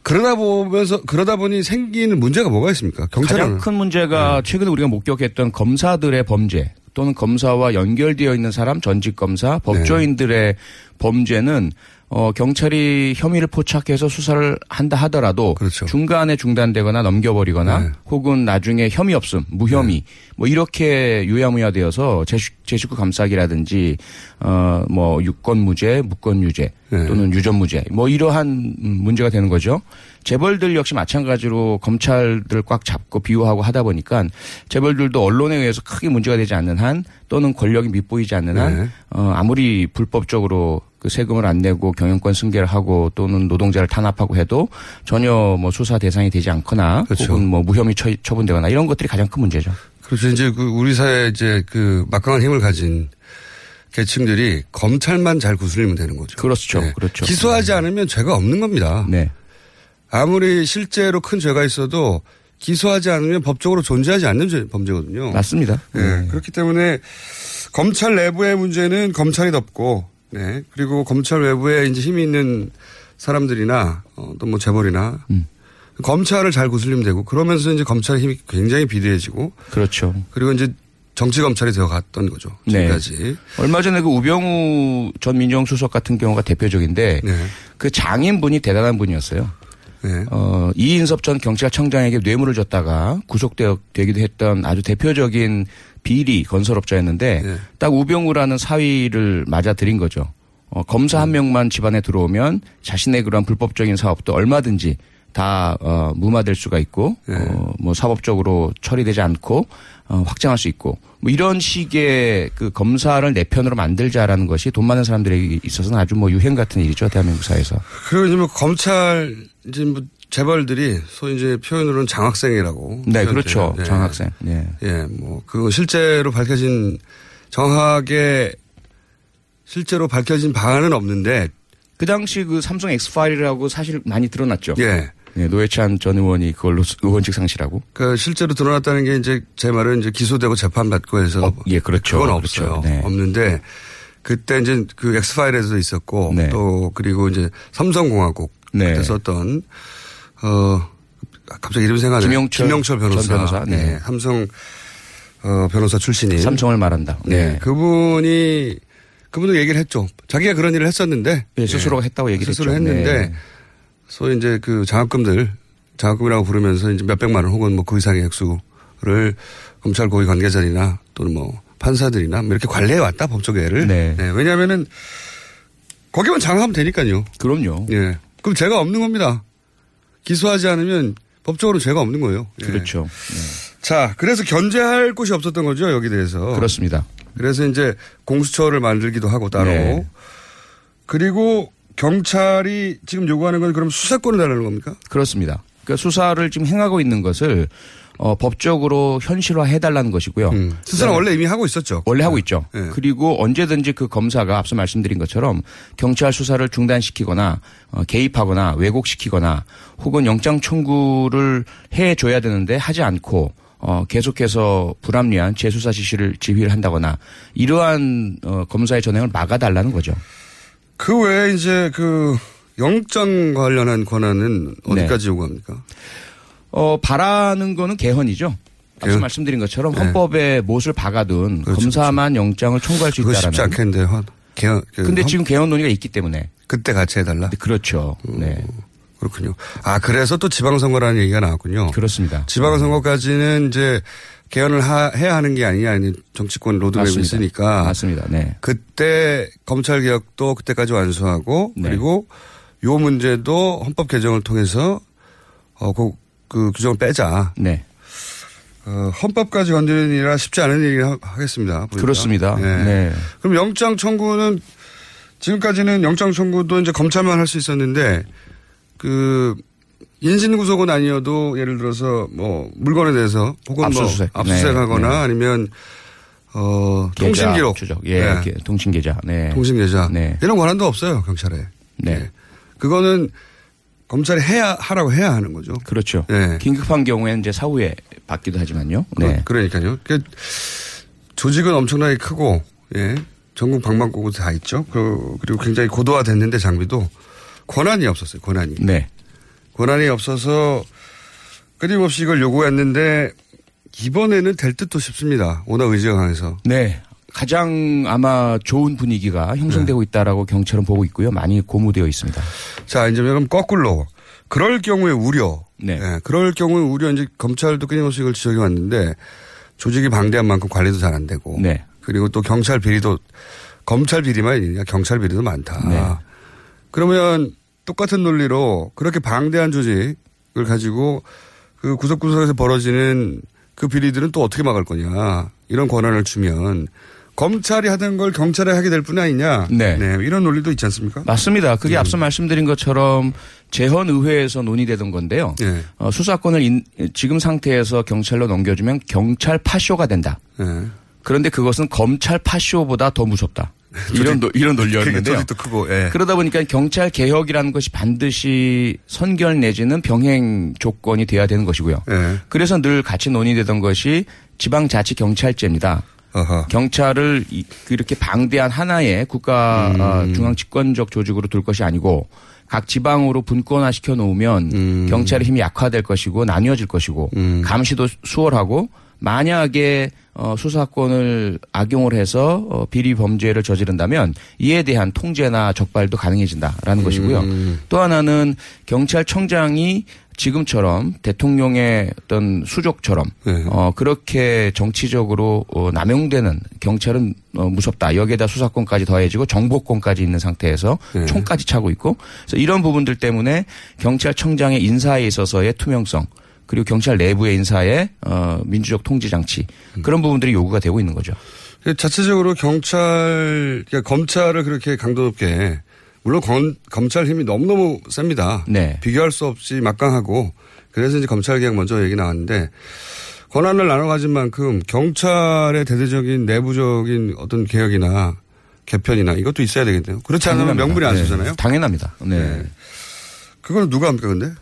Speaker 4: 그러다 보면서 그러다 보니 생기는 문제가 뭐가 있습니까? 경찰은
Speaker 12: 가장 큰 문제가 최근에 우리가 목격했던 검사들의 범죄 또는 검사와 연결되어 있는 사람 전직 검사 법조인들의 범죄는 어, 경찰이 혐의를 포착해서 수사를 한다 하더라도 중간에 중단되거나 넘겨버리거나
Speaker 4: 네.
Speaker 12: 혹은 나중에 혐의 없음, 무혐의 뭐 이렇게 유야무야 되어서 제식, 제식구 감싸기라든지 어, 뭐 유권 무죄, 무권 유죄
Speaker 4: 네.
Speaker 12: 또는 유전 무죄 뭐 이러한 음, 문제가 되는 거죠. 재벌들 역시 마찬가지로 검찰들 꽉 잡고 비호하고 하다 보니까 재벌들도 언론에 의해서 크게 문제가 되지 않는 한 또는 권력이 밑보이지 않는 한
Speaker 4: 네.
Speaker 12: 어, 아무리 불법적으로 그 세금을 안 내고 경영권 승계를 하고 또는 노동자를 탄압하고 해도 전혀 뭐 수사 대상이 되지 않거나
Speaker 4: 그렇죠.
Speaker 12: 혹은 뭐 무혐의 처, 처분되거나 이런 것들이 가장 큰 문제죠.
Speaker 4: 그렇죠. 이제 그 우리 사회 이제 그 막강한 힘을 가진 계층들이 검찰만 잘 구슬리면 되는 거죠.
Speaker 12: 그렇죠. 그렇죠.
Speaker 4: 기소하지 않으면 죄가 없는 겁니다.
Speaker 12: 네.
Speaker 4: 아무리 실제로 큰 죄가 있어도 기소하지 않으면 법적으로 존재하지 않는 죄, 범죄거든요.
Speaker 12: 맞습니다.
Speaker 4: 네. 그렇기 때문에 검찰 내부의 문제는 검찰이 덮고, 네. 그리고 검찰 외부에 이제 힘이 있는 사람들이나 어, 또뭐 재벌이나
Speaker 12: 음.
Speaker 4: 검찰을 잘 구슬리면 되고 그러면서 이제 검찰의 힘이 굉장히 비대해지고
Speaker 12: 그렇죠.
Speaker 4: 그리고 이제 정치 검찰이 되어갔던 거죠. 지금까지.
Speaker 12: 네. 얼마 전에 그 우병우 전 민정수석 같은 경우가 대표적인데
Speaker 4: 네.
Speaker 12: 그 장인분이 대단한 분이었어요. 어, 이인섭 전 경찰청장에게 뇌물을 줬다가 구속되기도 했던 아주 대표적인 비리 건설업자였는데
Speaker 4: 네.
Speaker 12: 딱 우병우라는 사위를 맞아들인 거죠. 어, 검사 한 명만 집안에 들어오면 자신의 그런 불법적인 사업도 얼마든지 다 어, 무마될 수가 있고 어, 뭐 사법적으로 처리되지 않고 어, 확장할 수 있고 뭐 이런 식의 그 검사를 내 편으로 만들자라는 것이 돈 많은 사람들에게 있어서는 아주 뭐 유행 같은 일이죠 대한민국 사회에서.
Speaker 4: 그리고 이제 뭐 검찰 이제 뭐 재벌들이 소위 이제 표현으로는 장학생이라고.
Speaker 12: 네,
Speaker 4: 표현돼요.
Speaker 12: 그렇죠.
Speaker 4: 네.
Speaker 12: 장학생. 네.
Speaker 4: 예, 뭐, 그 실제로 밝혀진 정확하게 실제로 밝혀진 바는 없는데
Speaker 12: 그 당시 그 삼성 엑스파일이라고 사실 많이 드러났죠.
Speaker 4: 예.
Speaker 12: 네, 노회찬 전 의원이 그걸로 의원직 상실하고.
Speaker 4: 그 실제로 드러났다는 게 이제 제 말은 이제 기소되고 재판받고 해서
Speaker 12: 예, 그렇죠.
Speaker 4: 그건
Speaker 12: 그렇죠.
Speaker 4: 없어요.
Speaker 12: 네.
Speaker 4: 없는데 그때 이제 그 엑스파일에도 있었고
Speaker 12: 네.
Speaker 4: 또 그리고 이제 삼성공화국
Speaker 12: 네.
Speaker 4: 그때 썼던 어 갑자기 이름 생각나네.
Speaker 12: 김영철
Speaker 4: 김영철 변호사.
Speaker 12: 전 변호사. 네.
Speaker 4: 예, 삼성 어, 변호사 출신이
Speaker 12: 삼성을 말한다.
Speaker 4: 네.
Speaker 12: 네.
Speaker 4: 그분이 그분도 얘기를 했죠. 자기가 그런 일을 했었는데
Speaker 12: 네, 스스로가 했다고 얘기를
Speaker 4: 스스로
Speaker 12: 했죠.
Speaker 4: 했는데
Speaker 12: 네.
Speaker 4: 소위 이제 그 장학금들 장학금이라고 부르면서 이제 몇 백만 원 혹은 뭐 그 이상의 액수를 검찰 고위 관계자들이나 또는 뭐 판사들이나 뭐 이렇게 관리해 왔다 법조계를.
Speaker 12: 네.
Speaker 4: 왜냐하면은 거기만 장악하면 되니까요.
Speaker 12: 그럼요.
Speaker 4: 예. 그럼 죄가 없는 겁니다. 기소하지 않으면 법적으로 죄가 없는 거예요. 예.
Speaker 12: 그렇죠.
Speaker 4: 자, 그래서 견제할 곳이 없었던 거죠, 여기 대해서.
Speaker 12: 그렇습니다.
Speaker 4: 그래서 이제 공수처를 만들기도 하고 따로.
Speaker 12: 네.
Speaker 4: 그리고 경찰이 지금 요구하는 건 그럼 수사권을 달라는 겁니까?
Speaker 12: 그렇습니다. 그러니까 수사를 지금 행하고 있는 것을 어, 법적으로 현실화 해달라는 것이고요.
Speaker 4: 음. 수사는 원래 이미 하고 있었죠.
Speaker 12: 원래 하고 있죠.
Speaker 4: 네.
Speaker 12: 그리고 언제든지 그 검사가 앞서 말씀드린 것처럼 경찰 수사를 중단시키거나 어, 개입하거나 왜곡시키거나 혹은 영장 청구를 해줘야 되는데 하지 않고 어, 계속해서 불합리한 재수사 지시를 지휘를 한다거나 이러한 어, 검사의 전행을 막아달라는 거죠.
Speaker 4: 그 외에 이제 그 영장 관련한 권한은
Speaker 12: 네.
Speaker 4: 어디까지 요구합니까?
Speaker 12: 어, 바라는 거는 개헌이죠. 앞서? 말씀드린 것처럼
Speaker 4: 네.
Speaker 12: 헌법에 못을 박아둔
Speaker 4: 그렇죠,
Speaker 12: 검사만 영장을 청구할 수
Speaker 4: 그거
Speaker 12: 있다라는.
Speaker 4: 쉽지 않겠는데, 헌, 개헌. 그
Speaker 12: 근데
Speaker 4: 헌-
Speaker 12: 지금 개헌 논의가 있기 때문에.
Speaker 4: 그때 같이 해달라?
Speaker 12: 그렇죠. 네.
Speaker 4: 그렇군요. 아, 그래서 또 지방선거라는 얘기가 나왔군요.
Speaker 12: 그렇습니다.
Speaker 4: 지방선거까지는 이제 개헌을 하- 해야 하는 게 아니냐, 아니 정치권 로드맵이. 있으니까.
Speaker 12: 맞습니다. 네.
Speaker 4: 그때 검찰 개혁도 그때까지 완수하고
Speaker 12: 네.
Speaker 4: 그리고 요 문제도 헌법 개정을 통해서 어, 그, 그 규정을 빼자.
Speaker 12: 네.
Speaker 4: 어, 헌법까지 건드리는 일이라 쉽지 않은 하- 하겠습니다. 보니까.
Speaker 12: 그렇습니다.
Speaker 4: 네.
Speaker 12: 네.
Speaker 4: 그럼 영장 청구는 지금까지는 영장 청구도 이제 검찰만 할 수 있었는데 그 인신 구속은 아니어도 예를 들어서 뭐 물건에 대해서 혹은
Speaker 12: 압수수색.
Speaker 4: 뭐 압수수색하거나
Speaker 12: 네, 네.
Speaker 4: 아니면 어
Speaker 12: 계좌
Speaker 4: 통신 기록
Speaker 12: 추적. 예.
Speaker 4: 네.
Speaker 12: 게- 통신 계좌. 네.
Speaker 4: 통신 계좌
Speaker 12: 네.
Speaker 4: 이런 권한도 없어요 경찰에.
Speaker 12: 네.
Speaker 4: 그거는 검찰이 해야 하라고 해야 하는 거죠.
Speaker 12: 그렇죠.
Speaker 4: 네.
Speaker 12: 긴급한 경우에는 이제 사후에 받기도 하지만요. 네.
Speaker 4: 그, 러 니까요 그 조직은 엄청나게 크고 예 전국 방방곡곡 다 있죠. 그, 그리고 굉장히 고도화됐는데 장비도 권한이 없었어요. 권한이.
Speaker 12: 네.
Speaker 4: 권한이 없어서 끊임없이 이걸 요구했는데 이번에는 될 듯도 싶습니다. 워낙 의지가 강해서.
Speaker 12: 네. 가장 아마 좋은 분위기가 형성되고 있다라고 경찰은 보고 있고요. 많이 고무되어 있습니다.
Speaker 4: 자, 이제 그럼 거꾸로. 그럴 경우에 우려.
Speaker 12: 네.
Speaker 4: 예, 그럴 경우에 우려 이제 검찰도 끊임없이 이걸 지적해 왔는데 조직이 방대한 만큼 관리도 잘 안 되고.
Speaker 12: 네.
Speaker 4: 그리고 또 경찰 비리도 검찰 비리만 아니냐 경찰 비리도 많다.
Speaker 12: 네.
Speaker 4: 그러면 똑같은 논리로 그렇게 방대한 조직을 가지고 그 구석구석에서 벌어지는 그 비리들은 또 어떻게 막을 거냐. 이런 권한을 주면 검찰이 하던 걸 경찰이 하게 될뿐 아니냐.
Speaker 12: 네.
Speaker 4: 이런 논리도 있지 않습니까?
Speaker 12: 맞습니다. 그게
Speaker 4: 네.
Speaker 12: 앞서 말씀드린 것처럼 제헌 의회에서 논의되던 건데요.
Speaker 4: 네.
Speaker 12: 어, 수사권을 인- 지금 상태에서 경찰로 넘겨주면 경찰 파쇼가 된다.
Speaker 4: 네.
Speaker 12: 그런데 그것은 검찰 파쇼보다 더 무섭다. 이런 노- 이런 논리였는데요.
Speaker 4: 크고. 예.
Speaker 12: 그러다 보니까 경찰 개혁이라는 것이 반드시 선결 내지는 병행 조건이 돼야 되는 것이고요.
Speaker 4: 예.
Speaker 12: 그래서 늘 같이 논의되던 것이 지방자치 경찰제입니다. 경찰을 이- 이렇게 방대한 하나의 국가
Speaker 4: 음.
Speaker 12: 어, 중앙 집권적 조직으로 둘 것이 아니고 각 지방으로 분권화 시켜 놓으면
Speaker 4: 음.
Speaker 12: 경찰의 힘이 약화될 것이고 나뉘어질 것이고 감시도 수월하고 만약에 어, 수사권을 악용을 해서 어, 비리 범죄를 저지른다면 이에 대한 통제나 적발도 가능해진다라는 것이고요.
Speaker 4: 음.
Speaker 12: 또 하나는 경찰청장이 지금처럼 대통령의 어떤 수족처럼
Speaker 4: 네.
Speaker 12: 어 그렇게 정치적으로 어 남용되는 경찰은 어 무섭다. 여기에다 수사권까지 더해지고 정보권까지 있는 상태에서
Speaker 4: 네.
Speaker 12: 총까지 차고 있고 그래서 이런 부분들 때문에 경찰청장의 인사에 있어서의 투명성 그리고 경찰 내부의 인사의 어 민주적 통제 장치 그런 부분들이 요구가 되고 있는 거죠.
Speaker 4: 자체적으로 경찰, 그러니까 검찰을 그렇게 강도 높게 물론 검, 검찰 힘이 너무너무 셉니다.
Speaker 12: 네.
Speaker 4: 비교할 수 없이 막강하고 그래서 이제 검찰 개혁 먼저 얘기 나왔는데 권한을 나눠 가진 만큼 경찰의 대대적인 내부적인 어떤 개혁이나 개편이나 이것도 있어야 되겠네요. 그렇지 않으면
Speaker 12: 당연합니다.
Speaker 4: 명분이 안
Speaker 12: 네.
Speaker 4: 쓰잖아요.
Speaker 12: 당연합니다. 네.
Speaker 4: 그걸 누가 합니까 근데?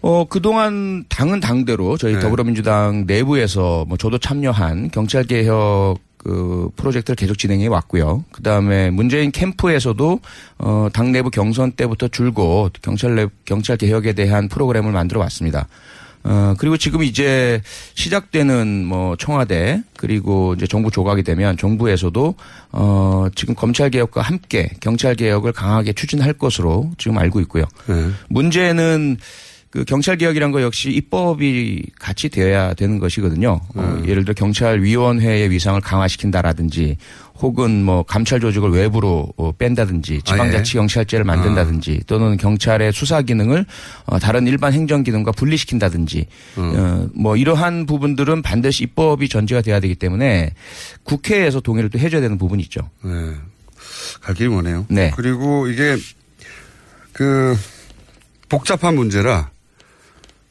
Speaker 12: 어, 그동안 당은 당대로 저희
Speaker 4: 네.
Speaker 12: 더불어민주당 내부에서 뭐 저도 참여한 경찰개혁 그 프로젝트를 계속 진행해 왔고요. 그 다음에 문재인 캠프에서도 어, 당 내부 경선 때부터 줄곧 경찰 내, 경찰 개혁에 대한 프로그램을 만들어 왔습니다. 어, 그리고 지금 이제 시작되는 뭐 청와대 그리고 이제 정부 조각이 되면 정부에서도 어, 지금 검찰 개혁과 함께 경찰 개혁을 강하게 추진할 것으로 지금 알고 있고요.
Speaker 4: 네.
Speaker 12: 문제는 그 경찰 개혁이란 거 역시 입법이 같이 되어야 되는 것이거든요. 어, 예를 들어 경찰 위원회의 위상을 강화시킨다라든지 혹은 뭐 감찰 조직을 외부로 어, 뺀다든지 지방자치 경찰제를 만든다든지 또는 경찰의 수사 기능을 어, 다른 일반 행정 기능과 분리시킨다든지 어, 뭐 이러한 부분들은 반드시 입법이 전제가 돼야 되기 때문에 국회에서 동의를 또 해줘야 되는 부분이 있죠.
Speaker 4: 네. 갈 길이 머네요.
Speaker 12: 네.
Speaker 4: 그리고 이게 그 복잡한 문제라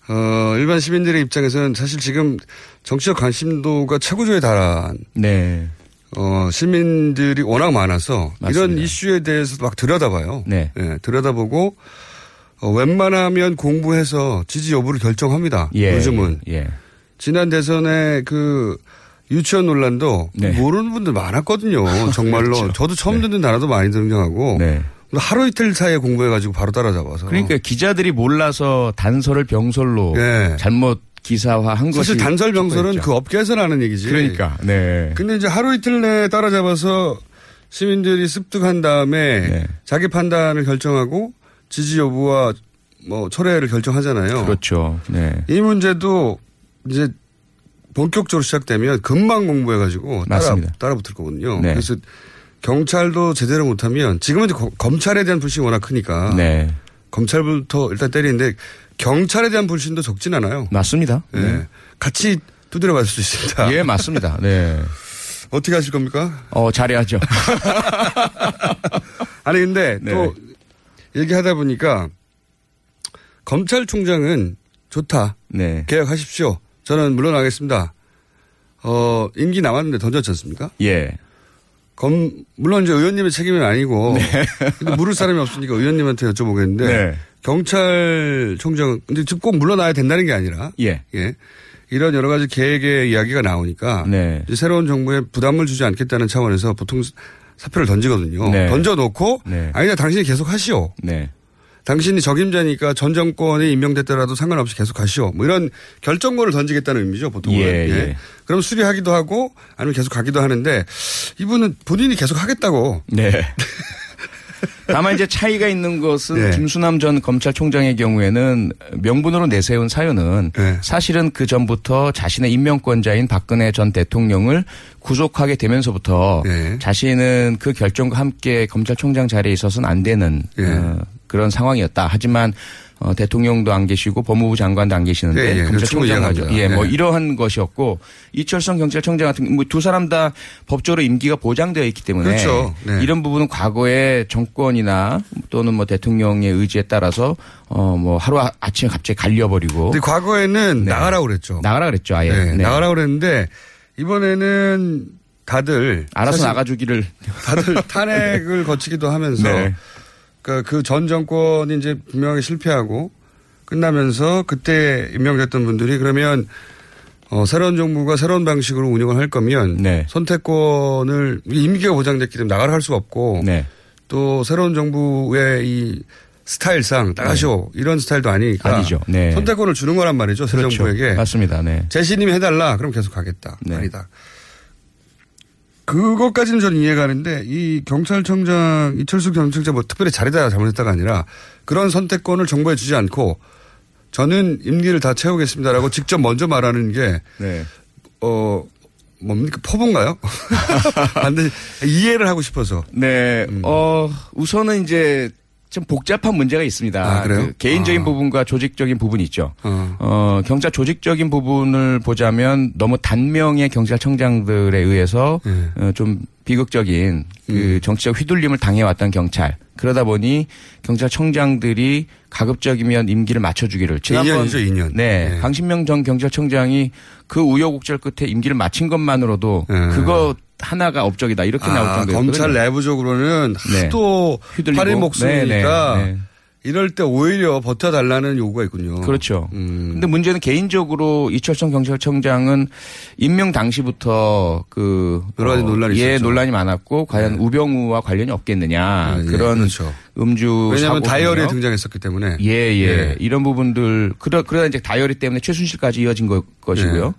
Speaker 4: 어, 일반 시민들의 입장에서는 사실 지금 정치적 관심도가 최고조에 달한
Speaker 12: 네.
Speaker 4: 어, 시민들이 워낙 많아서 이런 이슈에 대해서 막 들여다봐요.
Speaker 12: 네.
Speaker 4: 예, 들여다보고 어, 웬만하면 공부해서 지지 여부를 결정합니다.
Speaker 12: 예.
Speaker 4: 요즘은.
Speaker 12: 예.
Speaker 4: 지난 대선에 그 유치원 논란도 모르는 분들 많았거든요. 정말로.
Speaker 12: 네. 그렇죠.
Speaker 4: 저도 처음 듣는 단어도 많이 등장하고
Speaker 12: 네.
Speaker 4: 하루 이틀 사이에 공부해가지고 바로 따라잡아서.
Speaker 12: 그러니까 기자들이 몰라서 단서를 병설로 잘못 기사화한 것이
Speaker 4: 예. 사실 단설 병설은. 그 업계에서 나는 얘기지.
Speaker 12: 그러니까 네.
Speaker 4: 근데 이제 하루 이틀 내에 따라잡아서 시민들이 습득한 다음에
Speaker 12: 네.
Speaker 4: 자기 판단을 결정하고 지지 여부와 뭐 철회를 결정하잖아요.
Speaker 12: 그렇죠. 네.
Speaker 4: 이 문제도 이제 본격적으로 시작되면 금방 공부해가지고 따라,
Speaker 12: 맞습니다.
Speaker 4: 따라 붙을 거거든요.
Speaker 12: 네.
Speaker 4: 그래서 경찰도 제대로 못하면 지금은 이제 거- 검찰에 대한 불신이 워낙 크니까
Speaker 12: 네.
Speaker 4: 검찰부터 일단 때리는데 경찰에 대한 불신도 적진 않아요.
Speaker 12: 맞습니다.
Speaker 4: 네.
Speaker 12: 네.
Speaker 4: 같이 두드려 맞을 수 있습니다.
Speaker 12: 예, 맞습니다. 네.
Speaker 4: 어떻게 하실 겁니까?
Speaker 12: 어, 잘해야죠.
Speaker 4: 아니 근데
Speaker 12: 네.
Speaker 4: 또 얘기하다 보니까 검찰총장은 좋다.
Speaker 12: 네.
Speaker 4: 검, 물론 이제 의원님의 책임은 아니고. 근데 물을 사람이 없으니까 의원님한테 여쭤보겠는데.
Speaker 12: 네.
Speaker 4: 경찰총장, 근데 꼭 물러나야 된다는 게 아니라.
Speaker 12: 예.
Speaker 4: 예. 이런 여러 가지 계획의 이야기가 나오니까.
Speaker 12: 네.
Speaker 4: 새로운 정부에 부담을 주지 않겠다는 차원에서 보통 사표를 던지거든요.
Speaker 12: 네.
Speaker 4: 던져놓고.
Speaker 12: 네.
Speaker 4: 아니다, 당신이 계속 하시오.
Speaker 12: 네.
Speaker 4: 당신이 적임자니까 전 정권이 임명됐더라도 상관없이 계속 하시오. 뭐 이런 결정권을 던지겠다는 의미죠, 보통은.
Speaker 12: 예, 예.
Speaker 4: 그럼 수리하기도 하고 아니면 계속 가기도 하는데 이분은 본인이 계속 하겠다고.
Speaker 12: 네. 다만 이제 차이가 있는 것은
Speaker 4: 네.
Speaker 12: 김수남 전 검찰총장의 경우에는 명분으로 내세운 사유는
Speaker 4: 네.
Speaker 12: 사실은 그 전부터 자신의 임명권자인 박근혜 전 대통령을 구속하게 되면서부터
Speaker 4: 네.
Speaker 12: 자신은 그 결정과 함께 검찰총장 자리에 있어서는 안 되는
Speaker 4: 예.
Speaker 12: 어, 그런 상황이었다. 하지만 어, 대통령도 안 계시고 법무부 장관도 안 계시는데
Speaker 4: 예, 예. 충분히
Speaker 12: 검찰총장 가죠.
Speaker 4: 이해합니다.
Speaker 12: 예, 뭐
Speaker 4: 예.
Speaker 12: 이러한 것이었고 이철성 경찰청장 같은 뭐 두 사람 다 법적으로 임기가 보장되어 있기 때문에
Speaker 4: 그렇죠. 네.
Speaker 12: 이런 부분은 과거에 정권이나 또는 뭐 대통령의 의지에 따라서 어 뭐 하루 아- 아침에 갑자기 갈려버리고
Speaker 4: 근데 과거에는 나가라고 그랬죠.
Speaker 12: 나가라 그랬죠 아예
Speaker 4: 네,
Speaker 12: 네.
Speaker 4: 나가라고 그랬는데 이번에는 다들
Speaker 12: 알아서 나가주기를
Speaker 4: 다들 탄핵을 거치기도 하면서
Speaker 12: 네.
Speaker 4: 그러니까 그 전 정권이 이제 분명하게 실패하고 끝나면서 그때 임명됐던 분들이 그러면 어, 새로운 정부가 새로운 방식으로 운영을 할 거면
Speaker 12: 네.
Speaker 4: 선택권을 임기가 보장됐기 때문에 나가라 할수 없고
Speaker 12: 네.
Speaker 4: 또 새로운 정부의 이 스타일상 따가쇼 이런 스타일도 아니니까
Speaker 12: 네. 아니죠. 네.
Speaker 4: 선택권을 주는 거란 말이죠 새
Speaker 12: 그렇죠.
Speaker 4: 정부에게
Speaker 12: 맞습니다. 네.
Speaker 4: 재신임 해달라 그럼 계속 가겠다
Speaker 12: 네.
Speaker 4: 아니다 그것까지는 저는 이해가는데 이 경찰청장 이철수 경찰청 뭐 특별히 잘했다 잘못했다가 아니라 그런 선택권을 정부에 주지 않고 저는 임기를 다 채우겠습니다라고 직접 먼저 말하는 게
Speaker 12: 네.
Speaker 4: 어, 뭡니까? 포부인가요? 반드시 이해를 하고 싶어서.
Speaker 12: 네, 어, 우선은 이제 좀 복잡한 문제가 있습니다.
Speaker 4: 아, 그래요?
Speaker 12: 그 개인적인
Speaker 4: 아.
Speaker 12: 부분과 조직적인 부분이 있죠.
Speaker 4: 어.
Speaker 12: 어, 경찰 조직적인 부분을 보자면 너무 단명의 경찰청장들에 의해서
Speaker 4: 네.
Speaker 12: 어, 좀 비극적인 그
Speaker 4: 음.
Speaker 12: 정치적 휘둘림을 당해왔던 경찰. 그러다 보니 경찰청장들이 가급적이면 임기를 맞춰주기를. 지난번
Speaker 4: 2년이죠, 2년.
Speaker 12: 네,
Speaker 4: 네.
Speaker 12: 강신명 전 경찰청장이 그 우여곡절 끝에 임기를 마친 것만으로도
Speaker 4: 네.
Speaker 12: 그거 하나가 업적이다 이렇게 나올
Speaker 4: 아,
Speaker 12: 정도였거든요.
Speaker 4: 검찰 내부적으로는
Speaker 12: 네.
Speaker 4: 하도
Speaker 12: 휘둘리고.
Speaker 4: 팔의 목숨이니까
Speaker 12: 네, 네, 네.
Speaker 4: 이럴 때 오히려 버텨달라는 요구가 있군요.
Speaker 12: 그렇죠.
Speaker 4: 음.
Speaker 12: 근데 문제는 개인적으로 이철성 경찰청장은 임명 당시부터 그
Speaker 4: 여러 가지
Speaker 12: 어,
Speaker 4: 논란이
Speaker 12: 예,
Speaker 4: 있었죠.
Speaker 12: 논란이 많았고 과연 우병우와 관련이 없겠느냐
Speaker 4: 아, 예,
Speaker 12: 그런
Speaker 4: 그렇죠.
Speaker 12: 음주
Speaker 4: 왜냐하면 다이어리에. 등장했었기 때문에.
Speaker 12: 예, 예.
Speaker 4: 예.
Speaker 12: 이런 부분들, 그러, 그러다 이제 다이어리 때문에 최순실까지 이어진 것, 것이고요.
Speaker 4: 예.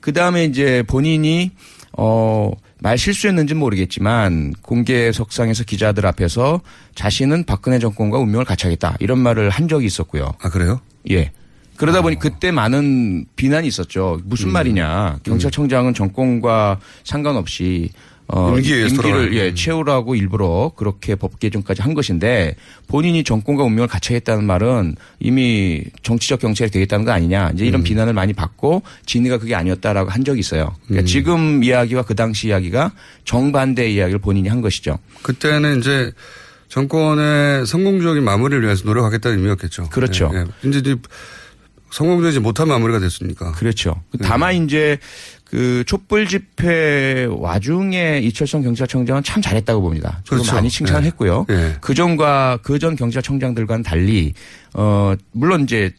Speaker 12: 그 다음에 이제 본인이, 어, 말 실수했는지는 모르겠지만 공개석상에서 기자들 앞에서 자신은 박근혜 정권과 운명을 같이 하겠다. 이런 말을 한 적이 있었고요.
Speaker 4: 아, 그래요?
Speaker 12: 예. 그러다 보니 그때 많은 비난이 있었죠.
Speaker 4: 음.
Speaker 12: 무슨 말이냐. 경찰청장은 정권과 상관없이 어, 임기를
Speaker 4: 돌아가는.
Speaker 12: 예, 채우라고 일부러 그렇게 법 개정까지 한 것인데 본인이 정권과 운명을 같이 하겠다는 말은 이미 정치적 경찰이 되겠다는 거 아니냐. 이제
Speaker 4: 음.
Speaker 12: 이런 비난을 많이 받고 진위가 그게 아니었다라고 한 적이 있어요. 그러니까
Speaker 4: 음.
Speaker 12: 지금 이야기와 그 당시 이야기가 정반대 이야기를 본인이 한 것이죠.
Speaker 4: 그때는 이제 정권의 성공적인 마무리를 위해서 노력하겠다는 의미였겠죠.
Speaker 12: 그렇죠.
Speaker 4: 예, 예. 이제 성공적이지 못한 마무리가 됐으니까.
Speaker 12: 그렇죠.
Speaker 4: 네.
Speaker 12: 다만 이제 그 촛불 집회 와중에 이철성 경찰청장은 참 잘했다고 봅니다. 저도
Speaker 4: 그렇죠.
Speaker 12: 많이 칭찬을
Speaker 4: 네.
Speaker 12: 했고요.
Speaker 4: 네.
Speaker 12: 그 전과 그전 경찰청장들과는 달리 어 물론 이제